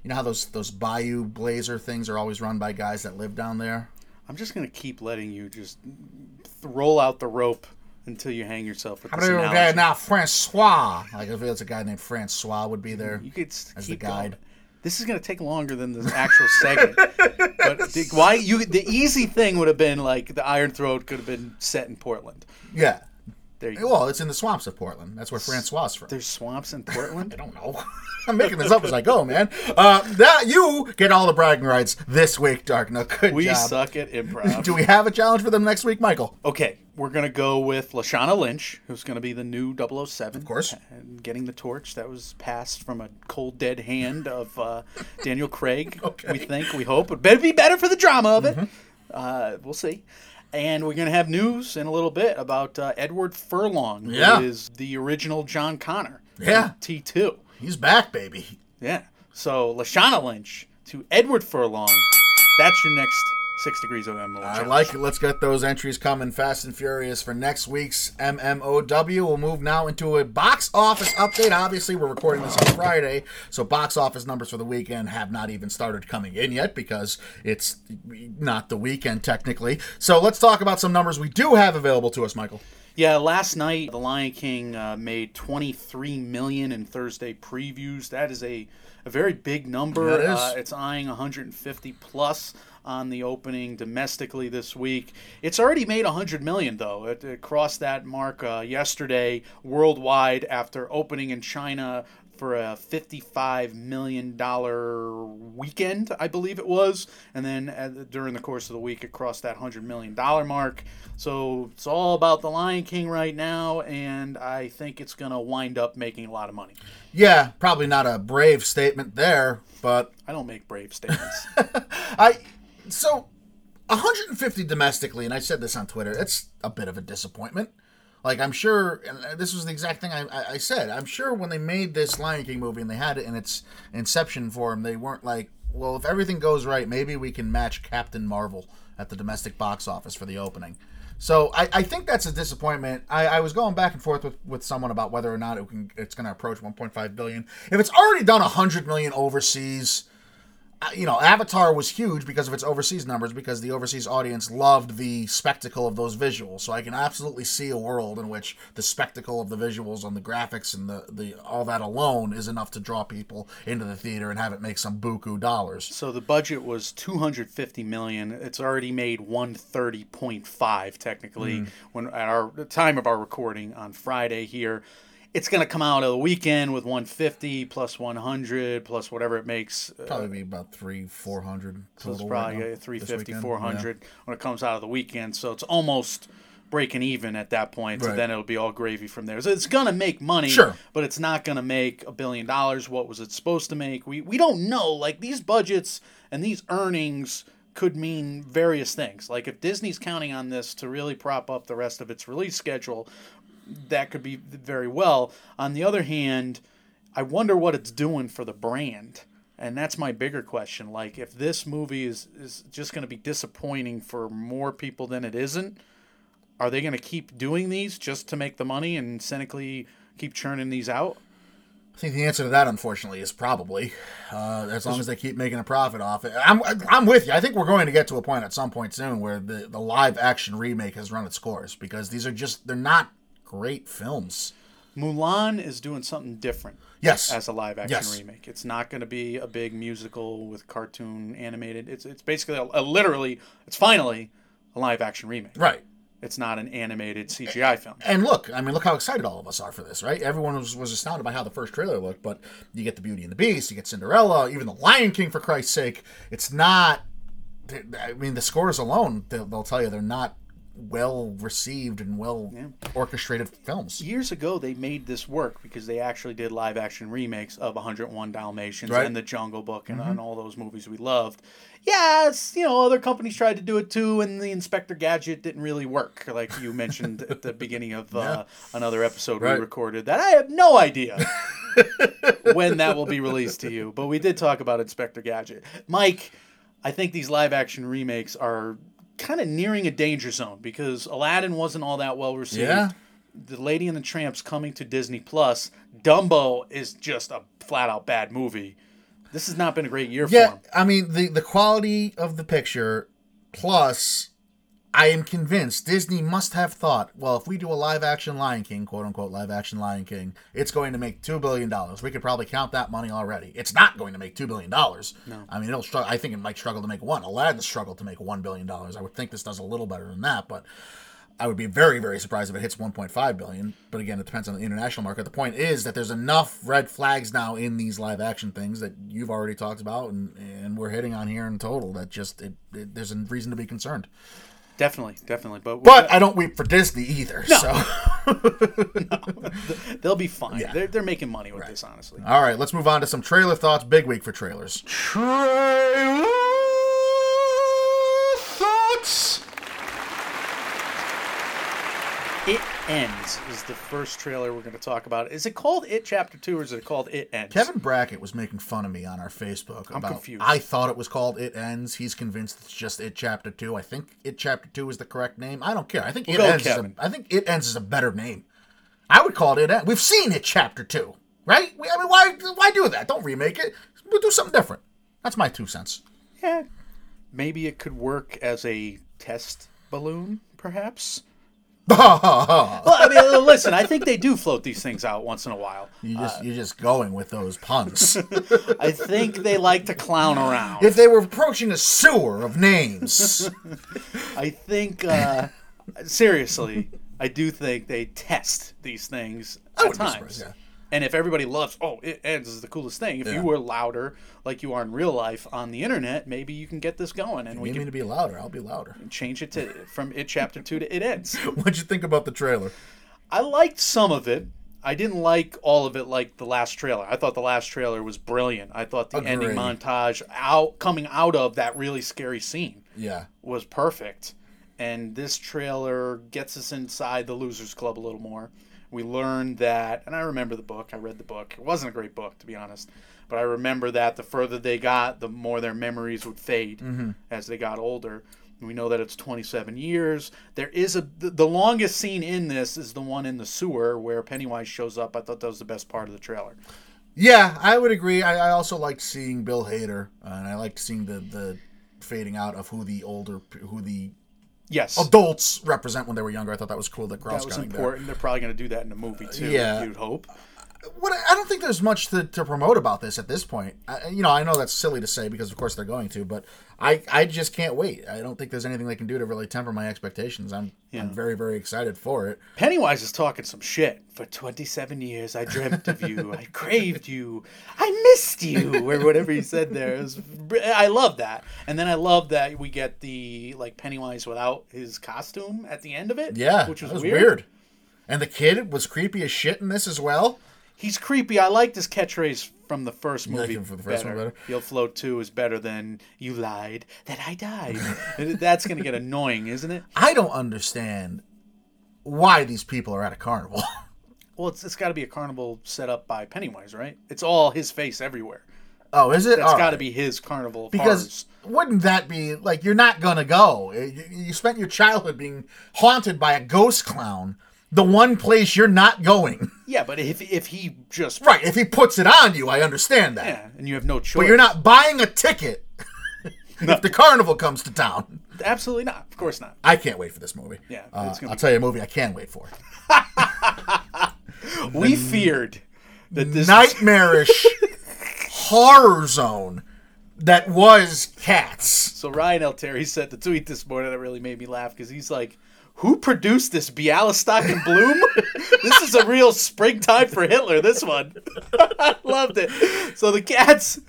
You know how those those Bayou Blazer things are always run by guys that live down there? I'm just going to keep letting you just roll out the rope until you hang yourself with How this about analogy. guy now, Francois? Like if it's a guy named Francois would be there. You could As the keep going. guide. This is going to take longer than the actual segment. but the, why you? The easy thing would have been like the Iron Throat could have been set in Portland. Yeah. There you go. Well, it's in the swamps of Portland. That's where Francois is from. There's swamps in Portland. I don't know. I'm making this up as I go, man. Uh, that you get all the bragging rights this week, Dark Nook. Good we job. suck at improv. Do we have a challenge for them next week, Michael? Okay, we're gonna go with Lashana Lynch, who's gonna be the new 007. Of course. And getting the torch that was passed from a cold dead hand of uh, Daniel Craig. Okay. We think, we hope. It better be better for the drama of it. Mm-hmm. Uh, we'll see. And we're gonna have news in a little bit about uh, Edward Furlong, who Yeah. is the original John Connor. Yeah. T two. He's back, baby. Yeah. So Lashana Lynch to Edward Furlong. That's your next six degrees of Emily. I like it. Let's get those entries coming fast and furious for next week's MMOW. We'll move now into a box office update. Obviously, we're recording this on Friday, so box office numbers for the weekend have not even started coming in yet because it's not the weekend technically. So let's talk about some numbers we do have available to us, Michael. Yeah, last night The Lion King uh, made 23 million in Thursday previews. That is a, a very big number. Yeah, it is. Uh, it's eyeing 150 plus on the opening domestically this week. It's already made 100 million though. It, it crossed that mark uh, yesterday worldwide after opening in China for a $55 million weekend, I believe it was. And then uh, during the course of the week, it crossed that $100 million mark. So it's all about The Lion King right now, and I think it's going to wind up making a lot of money. Yeah, probably not a brave statement there, but I don't make brave statements. I so 150 domestically, and I said this on Twitter. It's a bit of a disappointment. Like I'm sure, and this was the exact thing I, I, said. I'm sure when they made this Lion King movie and they had it in its inception form, they weren't like, well, if everything goes right, maybe we can match Captain Marvel at the domestic box office for the opening. So I, I think that's a disappointment. I, I was going back and forth with, with someone about whether or not it can it's going to approach 1.5 billion. If it's already done 100 million overseas, uh, Uh, you know, Avatar was huge because of its overseas numbers, because the overseas audience loved the spectacle of those visuals. So I can absolutely see a world in which the spectacle of the visuals and the graphics and the, the all that alone is enough to draw people into the theater and have it make some buku dollars. so the budget was 250 million. It's already made 130.5 technically hmm. when at our the time of our recording on Friday here. It's going to come out of the weekend with 150 plus 100 plus whatever it makes. uh, Probably be about three, four hundred So total. it's right probably uh, 350, weekend. 400 when it comes out of the weekend. So it's almost breaking even at that point. So Right. then it'll be all gravy from there. So it's gonna make money, Sure. but it's not gonna make a billion dollars. What was it supposed to make? We we don't know. Like these budgets and these earnings could mean various things. Like if Disney's counting on this to really prop up the rest of its release schedule, that could be very well. On the other hand, I wonder what it's doing for the brand. And that's my bigger question. Like, if this movie is, is just going to be disappointing for more people than it isn't, are they going to keep doing these just to make the money and cynically keep churning these out? I think the answer to that, unfortunately, is probably uh, as long as they keep making a profit off it. I'm, I'm with you. I think we're going to get to a point at some point soon where the, the live action remake has run its course because these are just they're not great films. Mulan is doing something different Yes, as a live action Yes. remake. It's not going to be a big musical with cartoon animated. It's it's basically a, a literally it's finally a live action remake. right. It's not an animated CGI film. And look, I mean, look how excited all of us are for this, right? Everyone was, was astounded by how the first trailer looked, but you get the Beauty and the Beast, you get Cinderella, even the Lion King, for Christ's sake. It's not. I mean, the scores alone, they'll, they'll tell you they're not well received and well orchestrated films. years ago they made this work because they actually did live action remakes of 101 Dalmatians Right. and The Jungle Book and, and all those movies we loved. Yes, you know, other companies tried to do it too, and the Inspector Gadget didn't really work, like you mentioned at the beginning of uh, another episode Right. we recorded. That I have no idea when that will be released to you, but we did talk about Inspector Gadget. Mike, I think these live action remakes are kind of nearing a danger zone because Aladdin wasn't all that well received Yeah. the Lady and the Tramps coming to Disney Plus. Dumbo is just a flat out bad movie. This has not been a great year for Yeah, him. I mean the the quality of the picture, plus, I am convinced Disney must have thought, well, if we do a live action Lion King, quote unquote live action Lion King, it's going to make two billion dollars. We could probably count that money already. It's not going to make two billion dollars. No, I mean it'll struggle. I think it might struggle to make one. Aladdin struggled to make one billion dollars. I would think this does a little better than that, but. I would be very, very surprised if it hits 1.5 billion. But again, it depends on the international market. The point is that there's enough red flags now in these live action things that you've already talked about, and, and we're hitting on here in total. That just it, it, there's a reason to be concerned. Definitely, definitely. But, But I don't weep for Disney either. So, they'll be fine. Yeah. They're, they're making money with this, honestly. all right, let's move on to some trailer thoughts. Big week for trailers. Trailer thoughts. It Ends is the first trailer we're going to talk about. Is it called It Chapter 2 or is it called It Ends? Kevin Brackett was making fun of me on our Facebook I'm about. confused. I thought it was called It Ends. He's convinced it's just It Chapter Two. I think It Chapter Two is the correct name. I don't care. I think We'll It Ends. Is a, I think It Ends is a better name. I would call it It Ends. We've seen It Chapter Two, right? We, I mean, why why do that? Don't remake it. We'll do something different. That's my two cents. Yeah. Maybe it could work as a test balloon, perhaps? Well, I mean, listen, I think they do float these things out once in a while. You just you're just going with those puns. I think they like to clown around. if they were approaching a sewer of names, I think, uh, seriously, I do think they test these things at times. surprised, yeah. And if everybody loves, oh, it ends is the coolest thing. If Yeah. you were louder, like you are in real life on the internet, maybe you can get this going, and we need me can to be louder. I'll be louder. change it to from it chapter two to it ends. What'd you think about the trailer? I liked some of it. I didn't like all of it like the last trailer. I thought the last trailer was brilliant. I thought the ending montage out coming out of that really scary scene Yeah. was perfect. And this trailer gets us inside the Losers Club a little more. We learn that, and I remember the book. I read the book. It wasn't a great book, to be honest. But I remember that the further they got, the more their memories would fade as they got older. We know that it's 27 years. There is a the, the longest scene in this is the one in the sewer where Pennywise shows up. I thought that was the best part of the trailer. Yeah, I would agree. I, I also liked seeing Bill Hader, uh, and I liked seeing the the fading out of who the older who the Yes, adults represent when they were younger. I thought that was cool. That cross that was cutting there. important. They're probably going to do that in the movie too. Yeah. you'd hope. What I don't think there's much to, to promote about this at this point. I, you know, I know that's silly to say because of course they're going to, but I I just can't wait. I don't think there's anything they can do to really temper my expectations. I'm I'm very very excited for it. Pennywise is talking some shit. For 27 years, I dreamt of you. I craved you. I missed you, or whatever he said there. It was, I love that. And then I love that we get the like Pennywise without his costume at the end of it. Yeah, which was, was weird. weird. And the kid was creepy as shit in this as well. He's creepy. I liked his catchphrase from the first like movie. him from the first one better? You'll float too is better than you lied that I died. That's gonna get annoying, isn't it? I don't understand why these people are at a carnival. Well, it's, it's got to be a carnival set up by Pennywise, right? It's all his face everywhere. oh, is it? That's got to right. be his carnival of because horrors. wouldn't that be like you're not gonna go? Eh, you, you spent your childhood being haunted by a ghost clown. The one place you're not going. Yeah, but if if he just Right, if he puts it on you, I understand that. yeah, and you have no choice. But you're not buying a ticket if the carnival comes to town. Absolutely not. Of course not. I can't wait for this movie. Yeah, Uh, I'll be- tell you a movie I can wait for. We feared that this Nightmarish horror zone that was Cats. So Ryan Altieri sent the tweet this morning that really made me laugh because he's like, "Who produced this Bialystok and Bloom? this is a real springtime for Hitler. This one, I loved it." So the cat's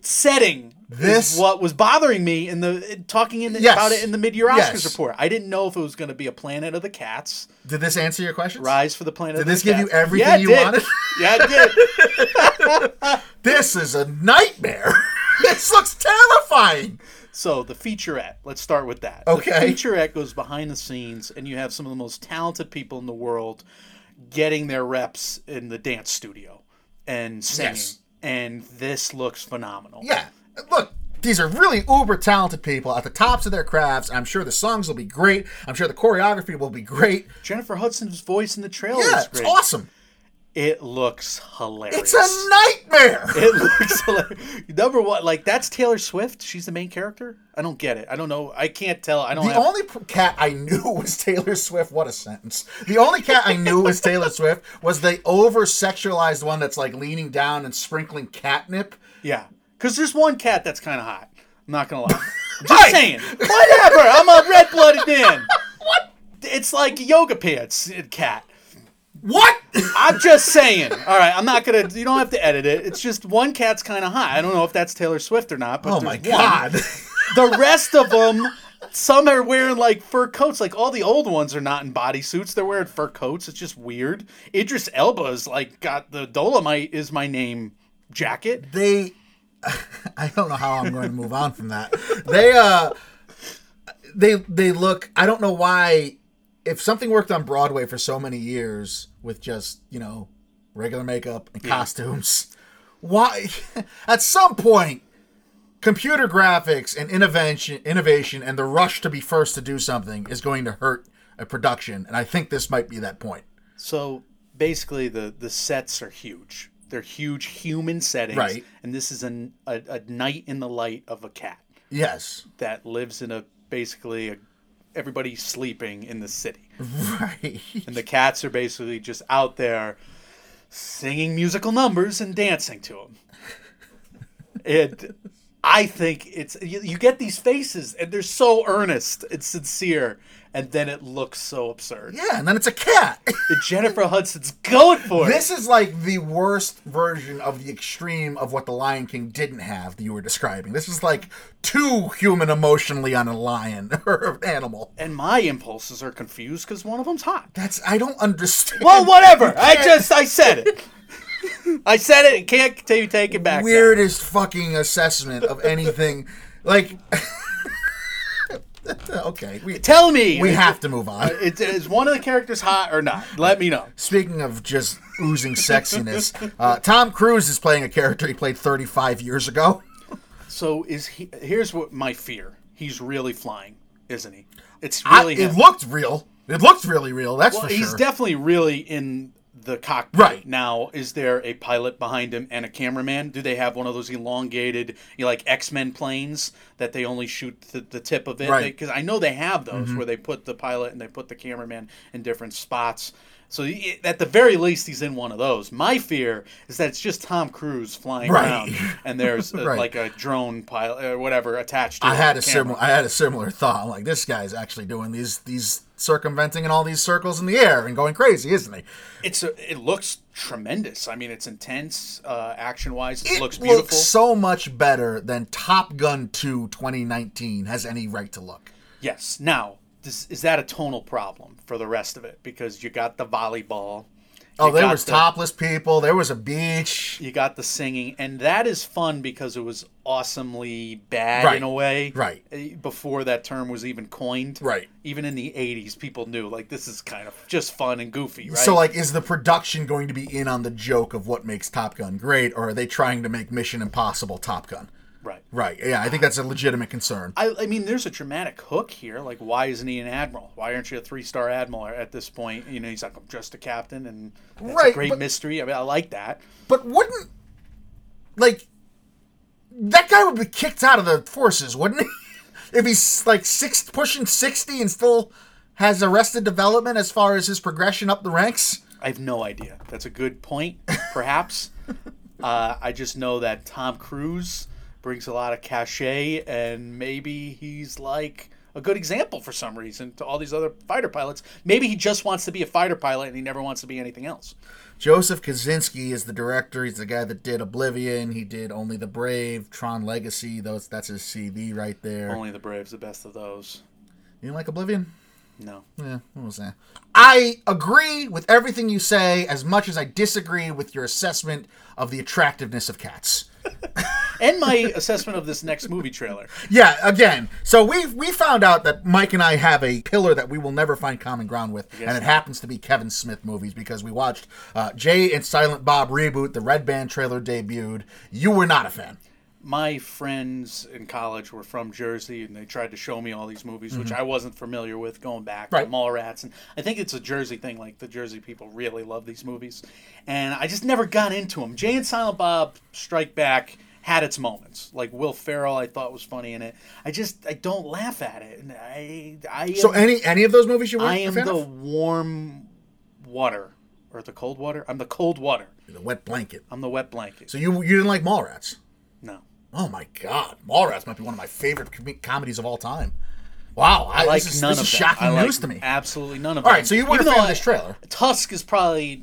setting This- is what was bothering me in the talking in the, Yes. about it in the mid-year Oscars Yes. report. I didn't know if it was going to be a Planet of the Cats, Did this answer your question? Rise for the Planet. Did of the cats. Did this give you everything Yeah, you did. wanted? Yeah, it did. This is a nightmare. this looks terrifying. So the featurette. Let's start with that. Okay. The featurette goes behind the scenes, and you have some of the most talented people in the world getting their reps in the dance studio and singing. Yes. And this looks phenomenal. Yeah. Look, these are really uber talented people at the tops of their crafts. I'm sure the songs will be great. I'm sure the choreography will be great. Jennifer Hudson's voice in the trailer Yeah, is it's awesome. It looks hilarious. It's a nightmare. It looks hilarious. Number one, like that's Taylor Swift. She's the main character. I don't get it. I don't know. I can't tell. I don't. The have, only cat I knew was Taylor Swift. What a sentence. The only cat I knew was Taylor Swift was the over sexualized one that's like leaning down and sprinkling catnip. Yeah, because there's one cat that's kind of hot. I'm not gonna lie. Just saying. Whatever. I'm a red-blooded man. what? It's like yoga pants uh, cat. What? I'm just saying. All right, I'm not gonna. You don't have to edit it. It's just one cat's kind of hot. I don't know if that's Taylor Swift or not. But oh my god. The rest of them, some are wearing like fur coats. Like all the old ones are not in bodysuits. They're wearing fur coats. It's just weird. Idris Elba's like got the Dolemite is my name jacket. they I don't know how I'm going to move on from that. They uh they they look I don't know why if something worked on Broadway for so many years with just, you know, regular makeup and costumes, why at some point computer graphics and innovation innovation and the rush to be first to do something is going to hurt a production and I think this might be that point. So basically, the the sets are huge. They're huge human settings, Right. And this is an, a a night in the light of a cat Yes. that lives in a basically a, everybody sleeping in the city, Right. and the cats are basically just out there singing musical numbers and dancing to them. And I think it's you, you get these faces and they're so earnest and sincere, and then it looks so absurd. Yeah, and then it's a cat. Jennifer Hudson's going for it. This is like the worst version of the extreme of what the Lion King didn't have that you were describing. This is like too human emotionally on a lion or an animal. and my impulses are confused because one of them's hot. That's I don't understand. Well, whatever. I just I said it. I said it can't t- take it back. now. weirdest fucking assessment of anything. Like, okay, we Tell me. we have to move on. Is, is one of the characters hot or not? Let me know. Speaking of just oozing sexiness, uh, Tom Cruise is playing a character he played 35 years ago. So is he? Here's what my fear. He's really flying, isn't he? It's I, really it looked real. It looked really real. That's well, for he's definitely really in the cockpit. Right. Now, is there a pilot behind him and a cameraman? Do they have one of those elongated, you know, like X Men planes that they only shoot the, the tip of it? Right. Mm-hmm. Because I know they have those where they put the pilot and they put the cameraman in different spots. So at the very least, he's in one of those. My fear is that it's just Tom Cruise flying Right. around, and there's uh Right. like a drone pilot or whatever attached to I it had a camera. similar I had a similar thought. I'm like, this guy's actually doing these these circumventing and all these circles in the air and going crazy, isn't he? It's a, it looks tremendous. I mean, it's intense, uh, action wise. It, It looks beautiful. looks so much better than Top Gun 2 2019 has any right to look. Yes. Now, this, is that a tonal problem for the rest of it? Because you got the volleyball. Oh, you there was the- topless people. There was a beach. You got the singing, and that is fun because it was awesomely bad Right. in a way. Right. eh, Before that term was even coined. Right. Even in the '80s, people knew like this is kind of just fun and goofy, right? So, like, is the production going to be in on the joke of what makes Top Gun great, or are they trying to make Mission Impossible Top Gun? Right. Right. Yeah, I think that's a legitimate concern. I, I mean, there's a dramatic hook here. Like, why isn't he an admiral? Why aren't you a three-star admiral at this point? You know, he's like, I'm just a captain, and that's a Right, great but- mystery. I mean, I like that. But wouldn't like that guy would be kicked out of the forces, wouldn't he? if he's like six pushing sixty and still has arrested development as far as his progression up the ranks. I have no idea. That's a good point, perhaps. uh, I just know that Tom Cruise brings a lot of cachet, and maybe he's like a good example for some reason to all these other fighter pilots. Maybe he just wants to be a fighter pilot and he never wants to be anything else. Joseph Kosinski is the director. He's the guy that did Oblivion. He did Only the Brave, Tron Legacy. Those that's his CV right there. Only the Brave's the best of those. You didn't like Oblivion? No. Yeah, what was that? I agree with everything you say as much as I disagree with your assessment of the attractiveness of cats. And my assessment of this next movie trailer. Yeah, again. So we we found out that Mike and I have a pillar that we will never find common ground with, and it happens to be Kevin Smith movies because we watched uh, Jay and Silent Bob reboot. The Red Band trailer debuted. You were not a fan. My friends in college were from Jersey, and they tried to show me all these movies, which I wasn't familiar with going back Mm-hmm. Right. to Mallrats, and I think it's a Jersey thing. Like the Jersey people really love these movies, and I just never got into them. Jay and Silent Bob Strike Back had its moments. Like Will Ferrell, I thought was funny in it. I just I don't laugh at it, and I I So am, any any of those movies you were I am the of? warm water or the cold water. I'm the cold water. The Wet Blanket. I'm the wet blanket. So you you didn't like Mallrats? Oh my God, Mallrats might be one of my favorite com- comedies of all time. Wow, I, I like this is, none this of is them. shocking I like news to me. Absolutely none of All them. right, so you weren't a Even fan though of this trailer. Tusk is probably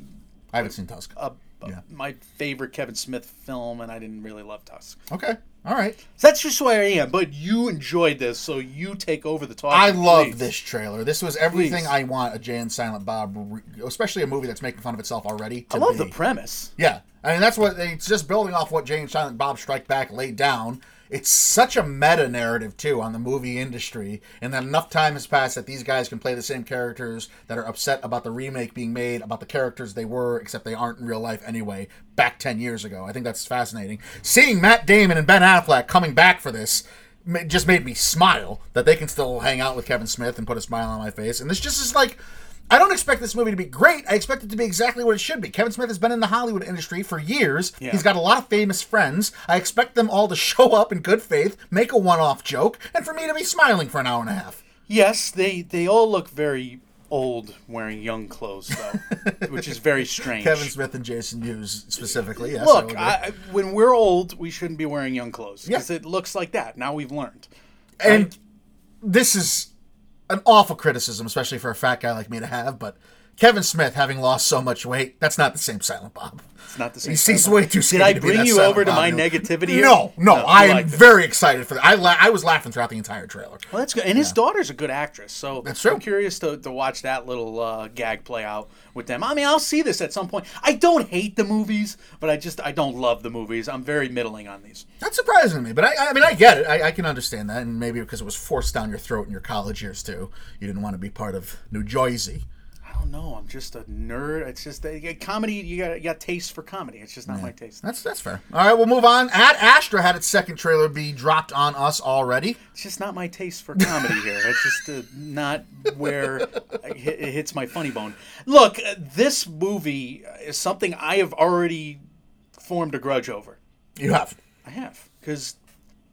I haven't seen Tusk. uh, Yeah. my favorite Kevin Smith film, and I didn't really love Tusk. Okay, all right. So that's just where I am. But you enjoyed this, so you take over the talk. I love please. this trailer. This was everything Please. I want a Jay and Silent Bob, re- especially a movie that's making fun of itself already. I love be. the premise. Yeah, I mean that's what it's just building off what Jay and Silent Bob Strike Back laid down. It's such a meta narrative too on the movie industry, and that enough time has passed that these guys can play the same characters that are upset about the remake being made about the characters they were, except they aren't in real life anyway. Back ten years ago, I think that's fascinating. Seeing Matt Damon and Ben Affleck coming back for this just made me smile that they can still hang out with Kevin Smith and put a smile on my face. And this just is like, I don't expect this movie to be great. I expect it to be exactly what it should be. Kevin Smith has been in the Hollywood industry for years. Yeah. He's got a lot of famous friends. I expect them all to show up in good faith, make a one-off joke, and for me to be smiling for an hour and a half. Yes, they they all look very old wearing young clothes though, which is very strange. Kevin Smith and Jason Mewes specifically. Yes, Look, I, I- when we're old, we shouldn't be wearing young clothes because Yeah. it looks like that. Now we've learned. and this is an awful criticism, especially for a fat guy like me to have, but Kevin Smith having lost so much weight, that's not the same Silent Bob. It's not the same. He's, he's Silent way too Did I to bring you over to my negativity? here? No, no, I am very excited for that. I la- I was laughing throughout the entire trailer. Well, that's good. And his daughter's a good actress, so That's true. I'm curious to, to watch that little uh, gag play out with them. I mean, I'll see this at some point. I don't hate the movies, but I just I don't love the movies. I'm very middling on these. That's surprising to me, but I, I mean, I get it. I, I can understand that, and maybe because it was forced down your throat in your college years too. You didn't want to be part of New Jersey. I don't know. I'm just a nerd. It's just a, comedy. You got you got taste for comedy. It's just not my taste. That's that's fair. All right, we'll move on. Ad Astra had its second trailer be dropped on us already. It's just not my taste for comedy here. It's just uh, not where it hits my funny bone. Look, uh, this movie is something I have already formed a grudge over. You have. I have because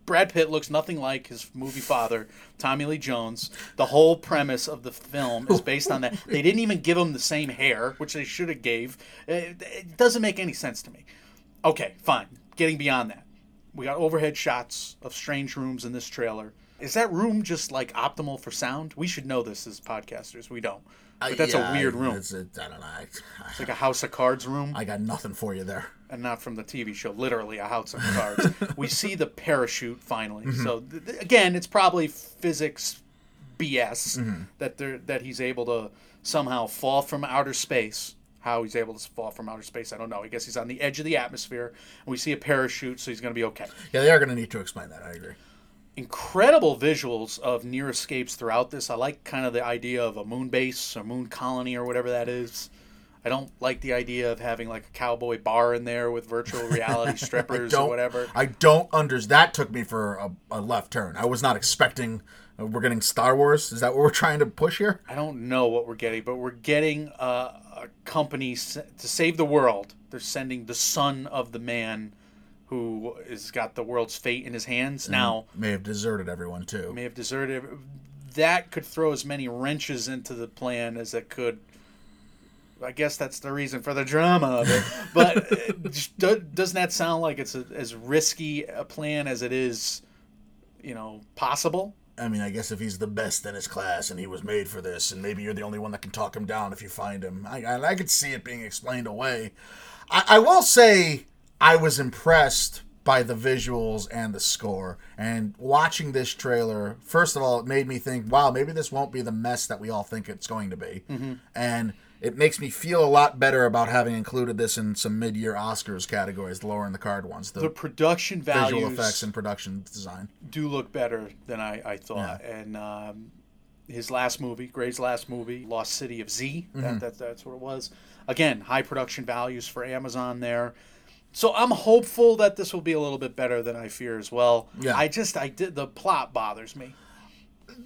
Brad Pitt looks nothing like his movie father, Tommy Lee Jones. The whole premise of the film is based on that. They didn't even give him the same hair, which they should have gave. It, it doesn't make any sense to me. Okay, fine. Getting beyond that, we got overhead shots of strange rooms in this trailer. Is that room just like optimal for sound? We should know this as podcasters. We don't. But that's Yeah, a weird room. It's a, I don't know. I, It's like a House of Cards room, I got nothing for you there. and not from the TV show. Literally, a House of Cards. we see the parachute finally. Mm-hmm. So th- again, it's probably physics BS Mm-hmm. that they're, that he's able to somehow fall from outer space. How he's able to fall from outer space, I don't know. I guess he's on the edge of the atmosphere, and we see a parachute, so he's going to be okay. Yeah, they are going to need to explain that. I agree. Incredible visuals of near escapes throughout this. I like kind of the idea of a moon base or moon colony or whatever that is. I don't like the idea of having like a cowboy bar in there with virtual reality strippers or whatever. I don't under that took me for a, a left turn. I was not expecting. uh, we're getting Star Wars. Is that what we're trying to push here? I don't know what we're getting, but we're getting uh, a company s- to save the world. They're sending the son of the man who has got the world's fate in his hands now. May have deserted everyone too. may have deserted. That could throw as many wrenches into the plan as it could. I guess that's the reason for the drama of it. But uh, doesn't that sound like it's a, as risky a plan as it is, you know, possible? I mean, I guess if he's the best in his class and he was made for this, and maybe you're the only one that can talk him down if you find him, I, I, I could see it being explained away. I, I will say I was impressed by the visuals and the score. And watching this trailer, first of all, it made me think, wow, maybe this won't be the mess that we all think it's going to be. And it makes me feel a lot better about having included this in some mid-year Oscars categories, the lower in the card ones, the, The production values visual effects and production design. do look better than I, I thought. And um, his last movie, Gray's last movie, Lost City of Z, Mm-hmm. that, that, that's what it was. Again, high production values for Amazon there. So I'm hopeful that this will be a little bit better than I fear as well. Yeah. I just, I did, the plot bothers me.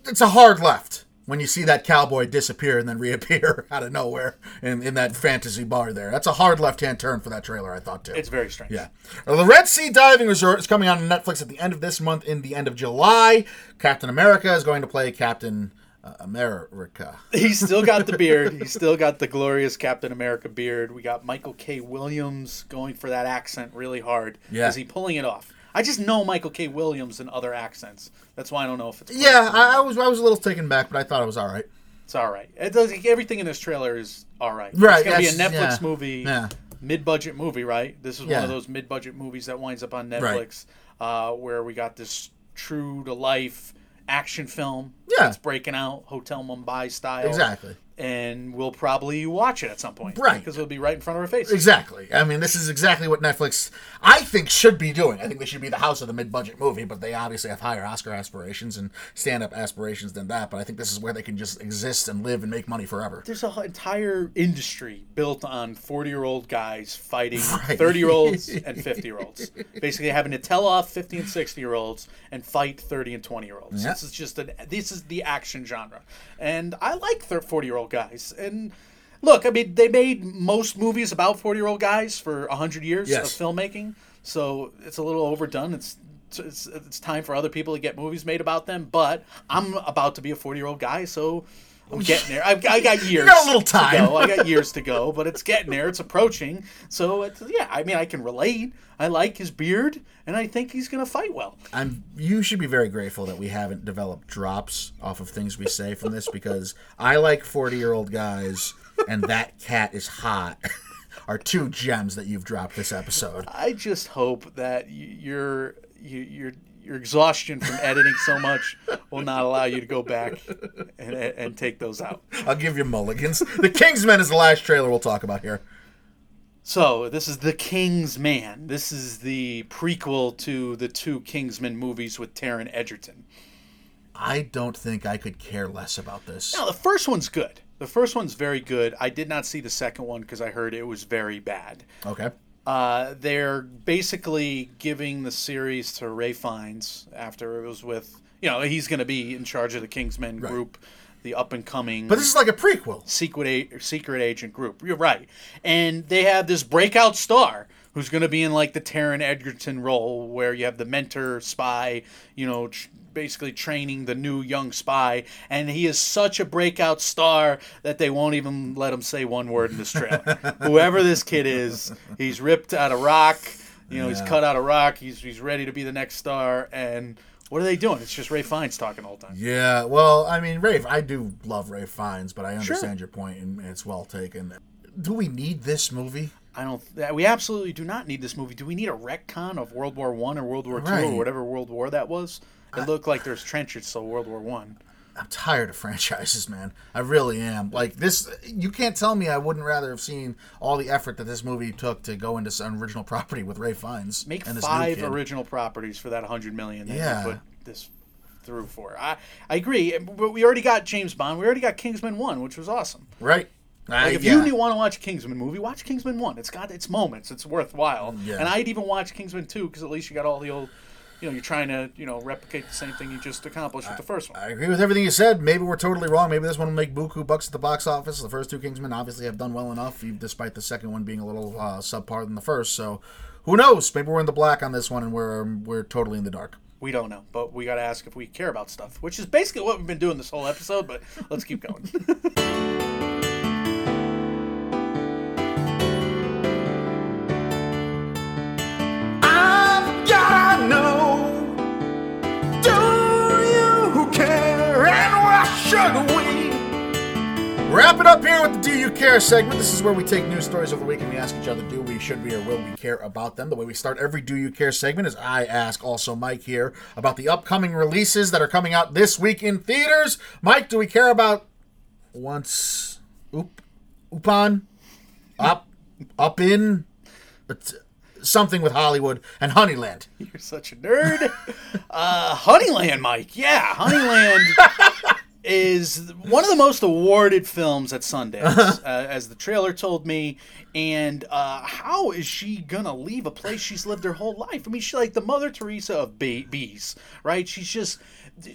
it's a hard left when you see that cowboy disappear and then reappear out of nowhere in, in that fantasy bar there. That's a hard left hand turn for that trailer, I thought too. It's very strange. yeah. The Red Sea Diving Resort is coming on Netflix at the end of this month, in the end of July. Captain America is going to play Captain uh, America. He's still got the beard. He's still got the glorious Captain America beard. We got Michael K. Williams going for that accent really hard. Yeah. Is he pulling it off? I just know Michael K. Williams in other accents. That's why I don't know if it's Yeah, I, I was I was a little taken back, but I thought it was all right. It's all right. It does everything in this trailer is all right. Right, It's gonna be a Netflix yeah, movie, yeah. mid-budget movie, right? This is one of those mid-budget movies that winds up on Right. Netflix, uh, where we got this true to life action film. Yeah. that's breaking out Hotel Mumbai style. Exactly. And we'll probably watch it at some point, Right. Because it'll be right in front of our face. Exactly. I mean, this is exactly what Netflix, I think, should be doing. I think they should be the house of the mid-budget movie, but they obviously have higher Oscar aspirations and stand-up aspirations than that. But I think this is where they can just exist and live and make money forever. There's an entire industry built on 40 year old guys fighting Right. 30 year olds and 50 year olds. Basically, having to tell off 50 and 60 year olds and fight 30 and 20 year olds. Yeah. This is just an, this is the action genre. And I like 40 year old guys. And look, I mean, they made most movies about 40 year old guys for 100 years Yes. of filmmaking. So it's a little overdone. It's it's, it's time for other people to get movies made about them, but I'm about to be a 40 year old guy, so I'm getting there. I've, I got years. got a little to time. go. I got years to go, but it's getting there. It's approaching. So it's, yeah, I mean, I can relate. I like his beard, and I think he's gonna fight well. I'm. You should be very grateful that we haven't developed drops off of things we say from this because I like forty-year-old guys, and that cat is hot. Are two gems that you've dropped this episode. I just hope that you're you, your your exhaustion from editing so much will not allow you to go back and, and take those out. I'll give you mulligans. The Kingsman is the last trailer we'll talk about here. So this is the King's Man. This is the prequel to the two Kingsman movies with Taron Egerton. I don't think I could care less about this. Now the first one's good. The first one's very good. I did not see the second one because I heard it was very bad. Okay. Uh, they're basically giving the series to Ray Fiennes after it was with you know he's going to be in charge of the Kingsmen group, the up and coming. But this is like a prequel. secret a- secret agent group. You're right, and they have this breakout star who's going to be in like the Taron Egerton role, where you have the mentor spy, you know, tr- basically training the new young spy, and he is such a breakout star that they won't even let him say one word in this trailer. Whoever this kid is, he's ripped out of rock. You know, he's cut out of rock. He's he's ready to be the next star. And what are they doing? It's just Ray Fiennes talking all the time. Yeah, well, I mean, Rafe, I do love Ray Fiennes, but I understand your point, and it's well taken. Do we need this movie? I don't. We absolutely do not need this movie. Do we need a retcon of World War One or World War Two Right. or whatever World War that was? It looked like there's trenches, so World War One. I'm tired of franchises, man. I really am. Like this, you can't tell me I wouldn't rather have seen all the effort that this movie took to go into some original property with Ray Fiennes. Make and this new five original properties for that hundred million that Yeah. you put this through for. I I agree, eh, but we already got James Bond. We already got Kingsman One, which was awesome. right? Like if yeah. you want to watch a Kingsman movie, watch Kingsman One. It's got its moments. It's worthwhile. Yeah. And I'd even watch Kingsman Two because at least you got all the old. You know, you're trying to you know replicate the same thing you just accomplished with the first one. I agree with everything you said. Maybe we're totally wrong. Maybe this one will make buku bucks at the box office. The first two Kingsmen obviously have done well enough, despite the second one being a little uh, subpar than the first. So, who knows? Maybe we're in the black on this one, and we're we're totally in the dark. We don't know, but we got to ask if we care about stuff, which is basically what we've been doing this whole episode. But let's keep going. we? Wrap it up here with the Do You Care segment. This is where we take news stories of the week and we ask each other, do we, should we, or will we care about them? The way we start every Do You Care segment is I ask also Mike here about the upcoming releases that are coming out this week in theaters. Mike, do we care about once oop upon up up in but something with Hollywood and Honeyland? You're such a nerd. Uh, Honeyland, Mike. Yeah, Honeyland is one of the most awarded films at Sundance, uh, as the trailer told me. And uh, how is she gonna leave a place she's lived her whole life? I mean, she's like the Mother Teresa of bee- bees, right? She's just.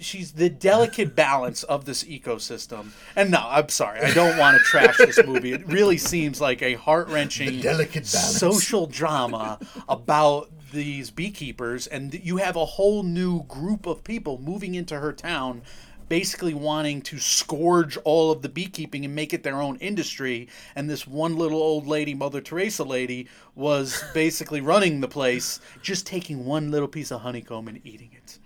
She's the delicate balance of this ecosystem. And no, I'm sorry. I don't want to trash this movie. It really seems like a heart wrenching, delicate balance. social drama about these beekeepers, and you have a whole new group of people moving into her town, basically wanting to scourge all of the beekeeping and make it their own industry. And this one little old lady, Mother Teresa lady, was basically running the place, just taking one little piece of honeycomb and eating it,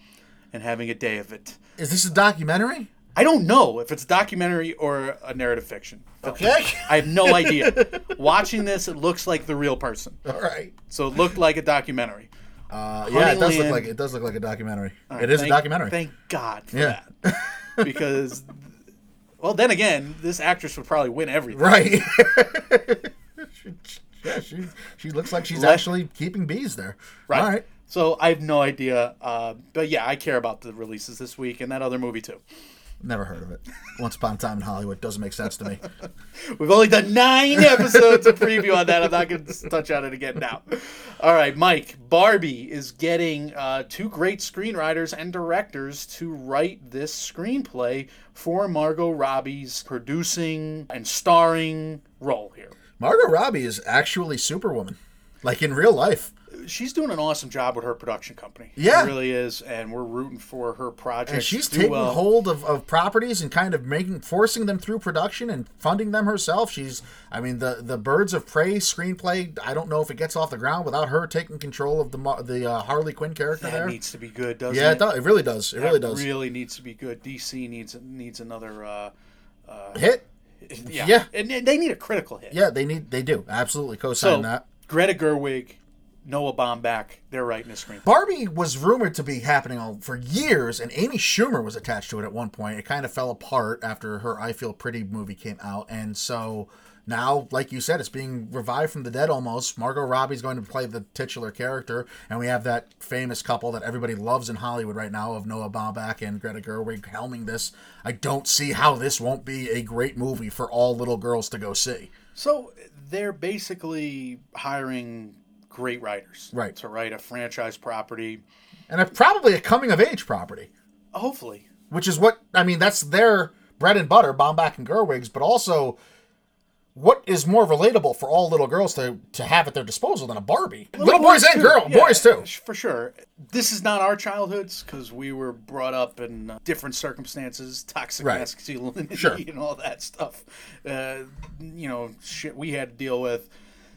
and having a day of it. Is this a documentary? I don't know if it's a documentary or a narrative fiction. Okay. I have no idea. Watching this, it looks like the real person. All right. So it looked like a documentary. Uh, yeah, it does look like it does look like a documentary. it is Thank- a documentary. Thank God for Yeah. that. Because, well, then again, this actress would probably win everything. Right. She- yeah, she she looks like she's Let- actually keeping bees there. Right. All right. So I have no idea. Uh, but yeah, I care about the releases this week and that other movie too. Never heard of it. Once upon a time in Hollywood doesn't make sense to me. We've only done nine episodes of preview on that. I'm not going to touch on it again now. All right, Mike. Barbie is getting uh, two great screenwriters and directors to write this screenplay for Margot Robbie's producing and starring role here. Margot Robbie is actually Superwoman, like in real life. She's doing an awesome job with her production company. Yeah. she really is, and we're rooting for her project. And she's taking well. hold of, of properties and kind of making forcing them through production and funding them herself. She's I mean the the Birds of Prey screenplay, I don't know if it gets off the ground without her taking control of the the uh, Harley Quinn character That there. needs to be good, doesn't yeah, it? it, does, it really does. It That really does. Really needs to be good. DC needs needs another. Uh, Hit. yeah, Yeah. and and they need a critical hit. Yeah, they need they do. Absolutely co-sign So that. Greta Gerwig, Noah Baumbach, they're writing a screenplay. Barbie was rumored to be happening all, for years, and Amy Schumer was attached to it at one point. It kind of fell apart after her "I Feel Pretty" movie came out, and so now, like you said, it's being revived from the dead almost. Margot Robbie's going to play the titular character, and we have that famous couple that everybody loves in Hollywood right now of Noah Baumbach and Greta Gerwig helming this. I don't see how this won't be a great movie for all little girls to go see. So they're basically hiring great writers, Right. to write a franchise property. And a, probably a coming of age property. Hopefully, which is what I mean. That's their bread and butter, Baumbach and Gerwig's, but also what is more relatable for all little girls to, to have at their disposal than a Barbie? Little, boys, and too. girls, Yeah, boys too. For sure. This is not our childhoods because we were brought up in uh, different circumstances, toxic Right. masculinity Sure. and all that stuff. Uh, you know, shit we had to deal with.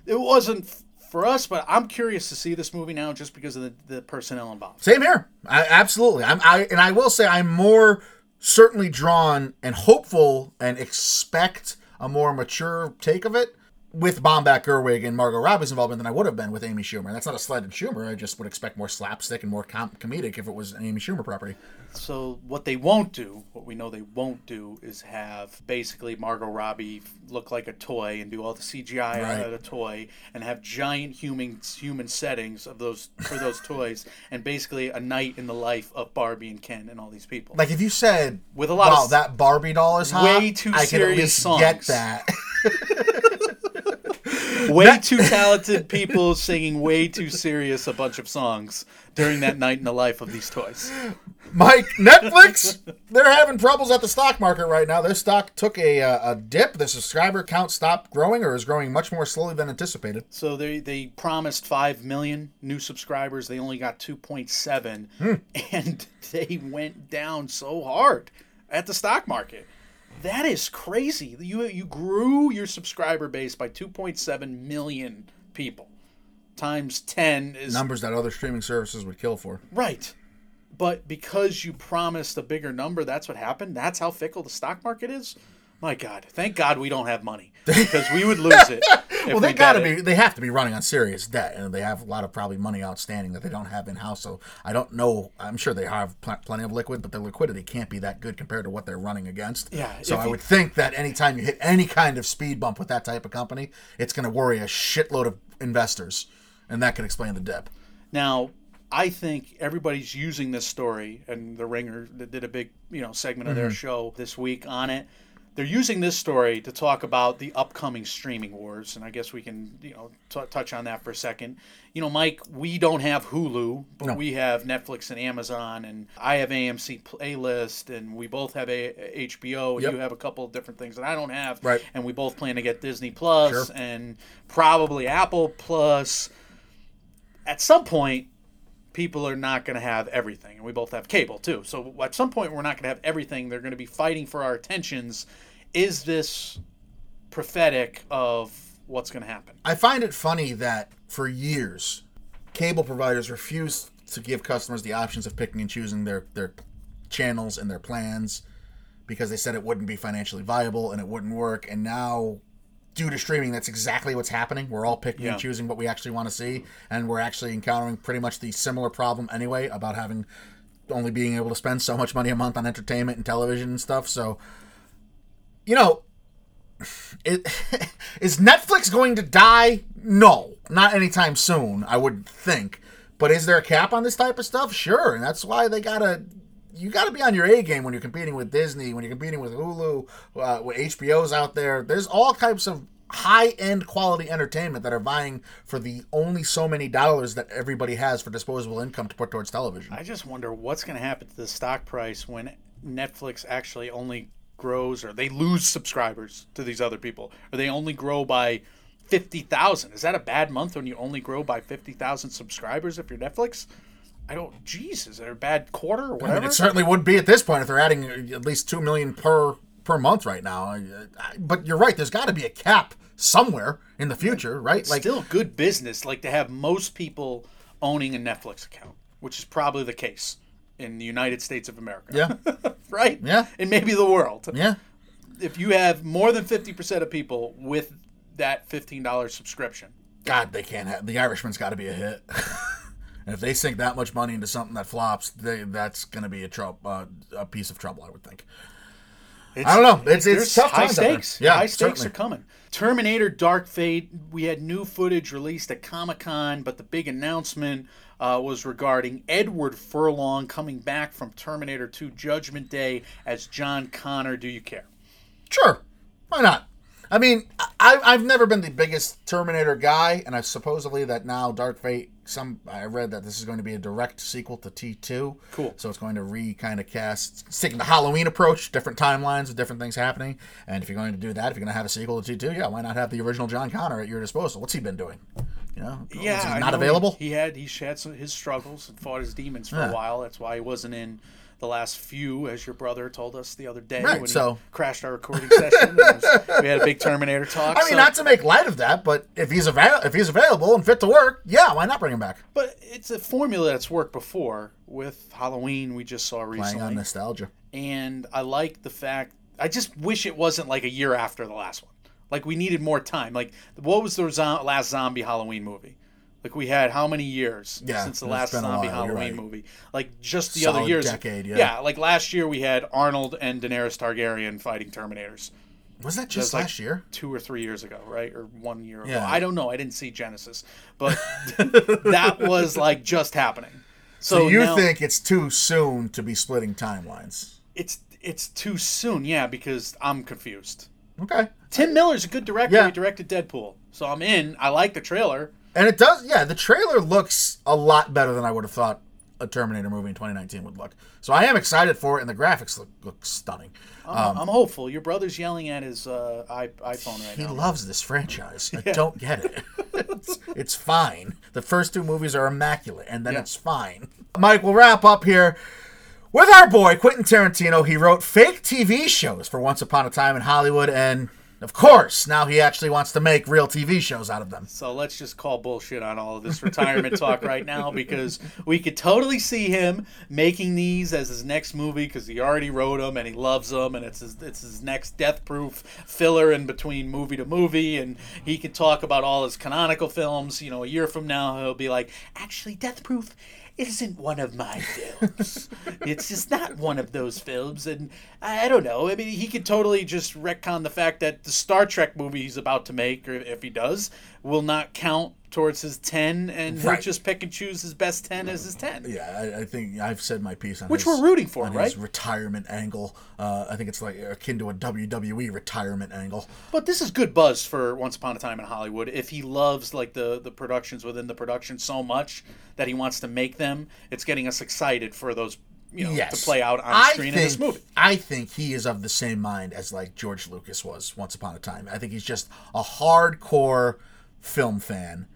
It wasn't for us, but I'm curious to see this movie now just because of the, the personnel involved. Same here. I, absolutely. I'm, I and I will say I'm more certainly drawn and hopeful and expect a more mature take of it with Baumbach Gerwig and Margot Robbie's involvement than I would have been with Amy Schumer. And that's not a slight at Schumer. I just would expect more slapstick and more com- comedic if it was an Amy Schumer property. So what they won't do, what we know they won't do, is have basically Margot Robbie look like a toy and do all the CGI Right. out of the toy, and have giant human human settings of those for those toys, and basically a night in the life of Barbie and Ken and all these people. Like if you said, With a lot wow, of- that Barbie doll is hot," Way too I could at least songs. get that. way too talented people singing way too serious a bunch of songs during that night in the life of these toys. Mike, Netflix, they're having troubles at the stock market right now. Their stock took a, uh, a dip. The subscriber count stopped growing or is growing much more slowly than anticipated. So they they promised five million new subscribers. They only got two point seven, and they went down so hard at the stock market. That is crazy. You you grew your subscriber base by two point seven million people. Times ten is Numbers that other streaming services would kill for. right. But because you promised a bigger number, that's what happened. That's how fickle the stock market is. My God, thank God we don't have money because we would lose it. Well, they we gotta bet it. be. They have to be running on serious debt, and they have a lot of probably money outstanding that they don't have in house. So I don't know. I'm sure they have pl- plenty of liquid, but their liquidity can't be that good compared to what they're running against. Yeah, So I you- would think that anytime you hit any kind of speed bump with that type of company, it's going to worry a shitload of investors, and that could explain the dip. Now, I think everybody's using this story, and the Ringer that did a big, you know, segment of their mm-hmm. show this week on it. They're using this story to talk about the upcoming streaming wars, and I guess we can, you know, t- touch on that for a second. You know, Mike, we don't have Hulu, but No. we have Netflix and Amazon, and I have AMC Playlist, and we both have a- HBO, and Yep. you have a couple of different things that I don't have, Right. And we both plan to get Disney Plus Sure. and probably Apple Plus. At some point, people are not going to have everything. And we both have cable too. So at some point, we're not going to have everything. They're going to be fighting for our attentions. Is this prophetic of what's going to happen? I find it funny that for years, cable providers refused to give customers the options of picking and choosing their, their channels and their plans because they said it wouldn't be financially viable and it wouldn't work. And now, due to streaming, that's exactly what's happening. We're all picking Yeah. and choosing what we actually want to see, and we're actually encountering pretty much the similar problem anyway about having only being able to spend so much money a month on entertainment and television and stuff. So, you know, it, is Netflix going to die? No, not anytime soon. I would think. But is there a cap on this type of stuff? Sure, and that's why they gotta. You gotta be on your A game when you're competing with Disney, when you're competing with Hulu, uh, with HBO's out there. There's all types of high end quality entertainment that are vying for the only so many dollars that everybody has for disposable income to put towards television. I just wonder what's going to happen to the stock price when Netflix actually only grows or they lose subscribers to these other people or they only grow by 50,000. Is that a bad month when you only grow by 50,000 subscribers if you're Netflix? I don't, jeez, is there a bad quarter or I mean, it certainly would be at this point if they're adding at least two million per per month right now. But you're right. There's got to be a cap somewhere in the future, right? Like, Still good business, like to have most people owning a Netflix account, which is probably the case in the United States of America. yeah, right? Yeah. And maybe the world. yeah. If you have more than 50% of people with that $15 subscription, God, they can't have the Irishman's got to be a hit. and if they sink that much money into something that flops, they, that's going to be a trouble, uh, a piece of trouble, I would think. it's, I don't know. It's- it's there's tough high times stakes. Yeah, high stakes certainly. are coming. Terminator Dark Fate, we had new footage released at Comic Con, but the big announcement uh, was regarding Edward Furlong coming back from Terminator 2 Judgment Day as John Connor. Do you care? Sure, why not? I mean, I, I've never been the biggest Terminator guy, and I supposedly that now Dark Fate some I read that this is going to be a direct sequel to T2. Cool. So it's going to re kind of cast, taking the Halloween approach, different timelines with different things happening. And if you're going to do that, if you're going to have a sequel to T2, yeah, why not have the original John Connor at your disposal? What's he been doing? You know, Yeah, is he not available. He, he had he had some, his struggles and fought his demons for Yeah. a while. That's why he wasn't in the last few, as your brother told us the other day Right, when so- he crashed our recording session. Was- we had a big Terminator talk. I mean, so- not to make light of that, but if he's avail- if he's available and fit to work, yeah, why not bring him back? but it's a formula that's worked before with Halloween. We just saw recently Playing on nostalgia. and I like the fact. I just wish it wasn't like a year after the last one. Like we needed more time. Like what was the zo- last zombie Halloween movie? Like we had how many years Yeah, since the last zombie while, Halloween right. movie? Like just the Solid other years. decade, yeah. like last year we had Arnold and Daenerys Targaryen fighting Terminators. Was that was just like last year? two or three years ago, right, or one year ago. Yeah. I don't know. I didn't see Genisys, but that was like just happening. So, So you now- think it's too soon to be splitting timelines? it's it's too soon? Yeah, because I'm confused. Okay. Tim Miller's a good director. Yeah. He directed Deadpool, so I'm in. I like the trailer. And it does, yeah. The trailer looks a lot better than I would have thought a Terminator movie in 2019 would look. So I am excited for it, and the graphics look, look stunning. I'm, I'm hopeful. Your brother's yelling at his uh, iPhone right He now. He loves this franchise. I don't get it. it's, it's fine. The first two movies are immaculate, and then Yeah. it's fine. Mike, we'll wrap up here with our boy Quentin Tarantino. He wrote fake TV shows for Once Upon a Time in Hollywood, and of course, now he actually wants to make real TV shows out of them. So let's just call bullshit on all of this retirement talk right now because we could totally see him making these as his next movie because he already wrote them and he loves them and it's his, it's his next death proof filler in between movie to movie and he could talk about all his canonical films. You know, a year from now he'll be like, actually, Death Proof isn't one of my films. it's just not one of those films, and I I don't know. I mean, he could totally just retcon the fact that the Star Trek movie he's about to make, or if he does, will not count towards his ten, and he'll Right. just pick and choose his best ten as his ten. Yeah, I, I think I've said my piece on Which his- we're rooting for, right? His retirement angle. Uh, I think it's like akin to a WWE retirement angle. But this is good buzz for Once Upon a Time in Hollywood. If he loves like the the productions within the production so much that he wants to make them, it's getting us excited for those you know yes. to play out on screen think, in this movie. I think he is of the same mind as like George Lucas was once upon a time. I think he's just a hardcore film fan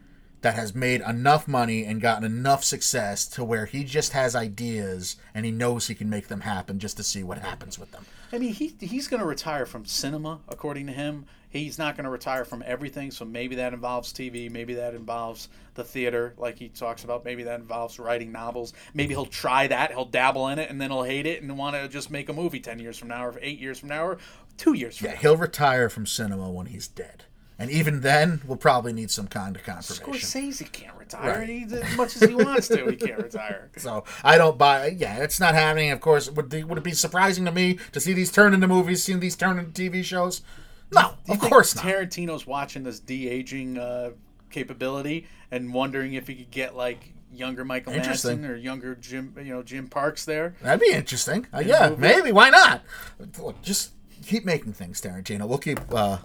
that has made enough money and gotten enough success to where he just has ideas and he knows he can make them happen just to see what happens with them. I mean, he he's going to retire from cinema, according to him. He's not going to retire from everything, so maybe that involves TV, maybe that involves the theater, like he talks about. Maybe that involves writing novels. Maybe he'll try that, he'll dabble in it, and then he'll hate it and want to just make a movie ten years from now, or eight years from now, or two years from Yeah, now. Yeah, he'll retire from cinema when he's dead. And even then, we'll probably need some kind of confirmation. Scorsese can't retire. Right. He, as much as he wants to, he can't retire. So I don't buy. Yeah, it's not happening. Of course, would the, would it be surprising to me to see these turn into movies, seeing these turn into TV shows? No, of course not. Tarantino's watching this de aging uh, capability and wondering if he could get like younger Michael Madsen or younger Jim, you know, Jim Parks there. That'd be interesting. Uh, yeah, maybe. Why not? Look, just keep making things, Tarantino. We'll keep. Uh,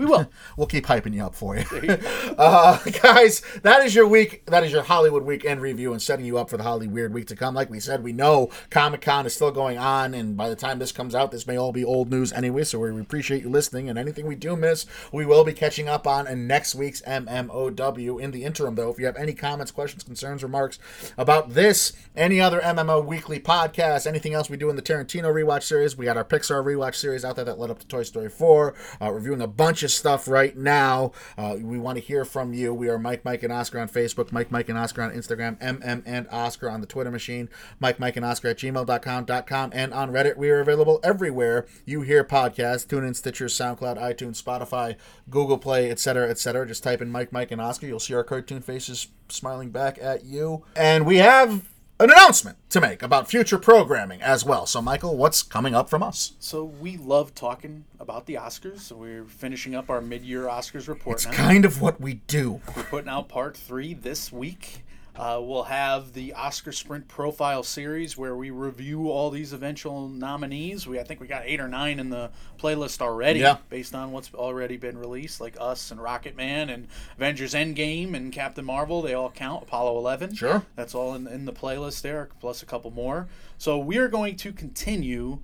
We will. We'll keep hyping you up for you. uh, guys, that is your week. That is your Hollywood weekend review and setting you up for the Holly Weird week to come. Like we said, we know Comic Con is still going on, and by the time this comes out, this may all be old news anyway. So we appreciate you listening, and anything we do miss, we will be catching up on in next week's MMOW. In the interim, though, if you have any comments, questions, concerns, remarks about this, any other MMO weekly podcast, anything else we do in the Tarantino rewatch series, we got our Pixar rewatch series out there that led up to Toy Story 4, uh, reviewing a bunch of stuff right now. Uh, we want to hear from you. We are Mike, Mike, and Oscar on Facebook, Mike, Mike, and Oscar on Instagram, MM and Oscar on the Twitter machine, Mike, Mike, and Oscar at gmail.com, .com, and on Reddit. We are available everywhere you hear podcasts, Tune in, Stitcher, SoundCloud, iTunes, Spotify, Google Play, etc., etc. Just type in Mike, Mike, and Oscar. You'll see our cartoon faces smiling back at you. And we have an announcement to make about future programming as well. So, Michael, what's coming up from us? So we love talking about the Oscars. So we're finishing up our mid-year Oscars report It's now. kind of what we do. We're putting out part three this week. Uh, we'll have the Oscar Sprint Profile Series where we review all these eventual nominees. We I think we got eight or nine in the playlist already, Yeah. based on what's already been released, like Us and Rocket Man and Avengers Endgame and Captain Marvel. They all count. Apollo 11. Sure. That's all in, in the playlist there, plus a couple more. So we are going to continue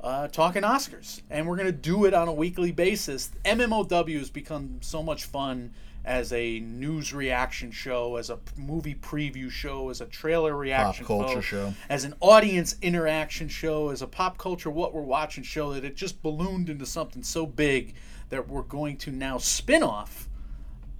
uh, talking Oscars, and we're going to do it on a weekly basis. MMOW has become so much fun as a news reaction show, as a movie preview show, as a trailer reaction pop culture show. as an audience interaction show, as a pop culture what we're watching show that it just ballooned into something so big that we're going to now spin off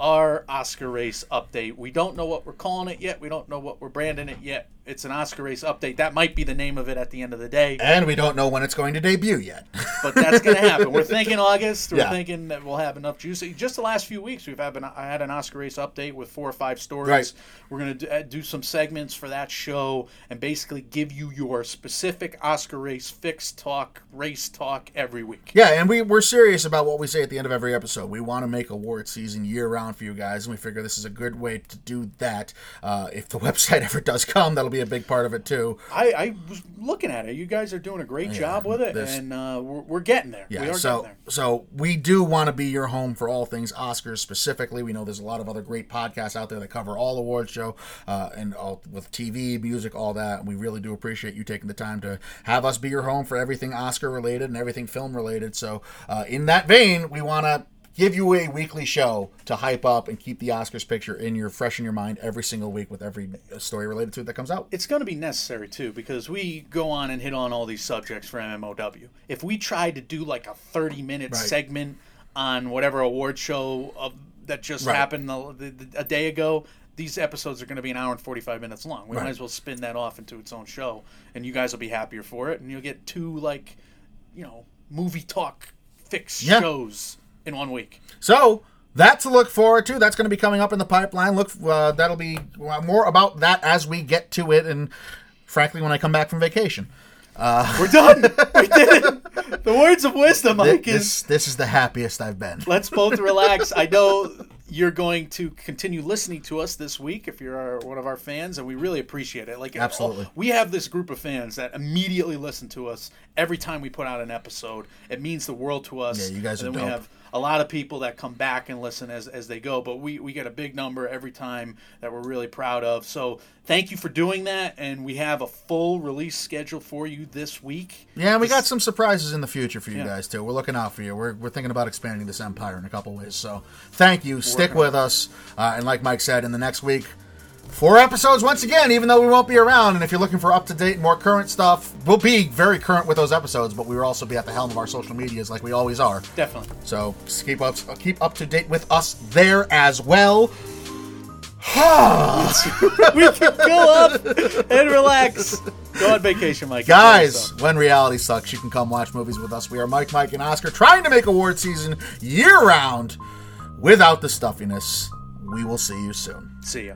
our Oscar race update. We don't know what we're calling it yet. We don't know what we're branding it yet. It's an Oscar race update. That might be the name of it at the end of the day, And we don't know when it's going to debut yet. but that's going to happen. We're thinking August. We're Yeah. thinking that we'll have enough juice. Just the last few weeks, we've had an, I had an Oscar race update with four or five stories. Right. We're going to do some segments for that show and basically give you your specific Oscar race fix talk, race talk every week. Yeah, and we, we're serious about what we say at the end of every episode. We want to make award season year round for you guys, and we figure this is a good way to do that. Uh, if the website ever does come, that'll be a big part of it too. I, I was looking at it. You guys are doing a great job with it, this- and uh, we're, we're getting there. we Yeah, are so getting there. so we do want to be your home for all things Oscars specifically. We know there's a lot of other great podcasts out there that cover all awards show uh, and all with TV, music, all that. And we really do appreciate you taking the time to have us be your home for everything Oscar related and everything film related. So uh, in that vein, we want to give you a weekly show to hype up and keep the Oscars picture in your fresh in your mind every single week with every story related to it that comes out. it's going to be necessary too because we go on and hit on all these subjects for MMOW. If we tried to do like a 30 minute Right. segment on whatever award show of, that just Right. happened the, the, a day ago, these episodes are going to be an hour and 45 minutes long. We Right. might as well spin that off into its own show and you guys will be happier for it and you'll get two like, you know, movie talk fix Yeah. shows in one week. So that's to look forward to. That's going to be coming up in the pipeline. Look, uh, that'll be uh, more about that as we get to it, and frankly, when I come back from vacation. Uh, We're done. we did it. The words of wisdom, Mike, is This this is the happiest I've been. let's both relax. I know you're going to continue listening to us this week if you're our, one of our fans, and we really appreciate it. Like Absolutely. we have this group of fans that immediately listen to us every time we put out an episode. It means the world to us. Yeah, you guys are then we dope. have a lot of people that come back and listen as, as they go, but we, we get a big number every time that we're really proud of. So thank you for doing that, and we have a full release schedule for you this week. Yeah, and we got some surprises in the future for you Yeah. guys too. We're looking out for you. We're, we're thinking about expanding this empire in a couple ways. So thank you. Stick Working on with us, uh, and like Mike said, in the next week. Four episodes once again, even though we won't be around. And if you're looking for up to date, more current stuff, we'll be very current with those episodes. But we will also be at the helm of our social medias, like we always are. Definitely. So keep up, keep up to date with us there as well. we can go up and relax. Go on vacation, Mike. Guys, when reality sucks, you can come watch movies with us. We are Mike, Mike, and Oscar trying to make award season year round without the stuffiness. We will see you soon. See ya.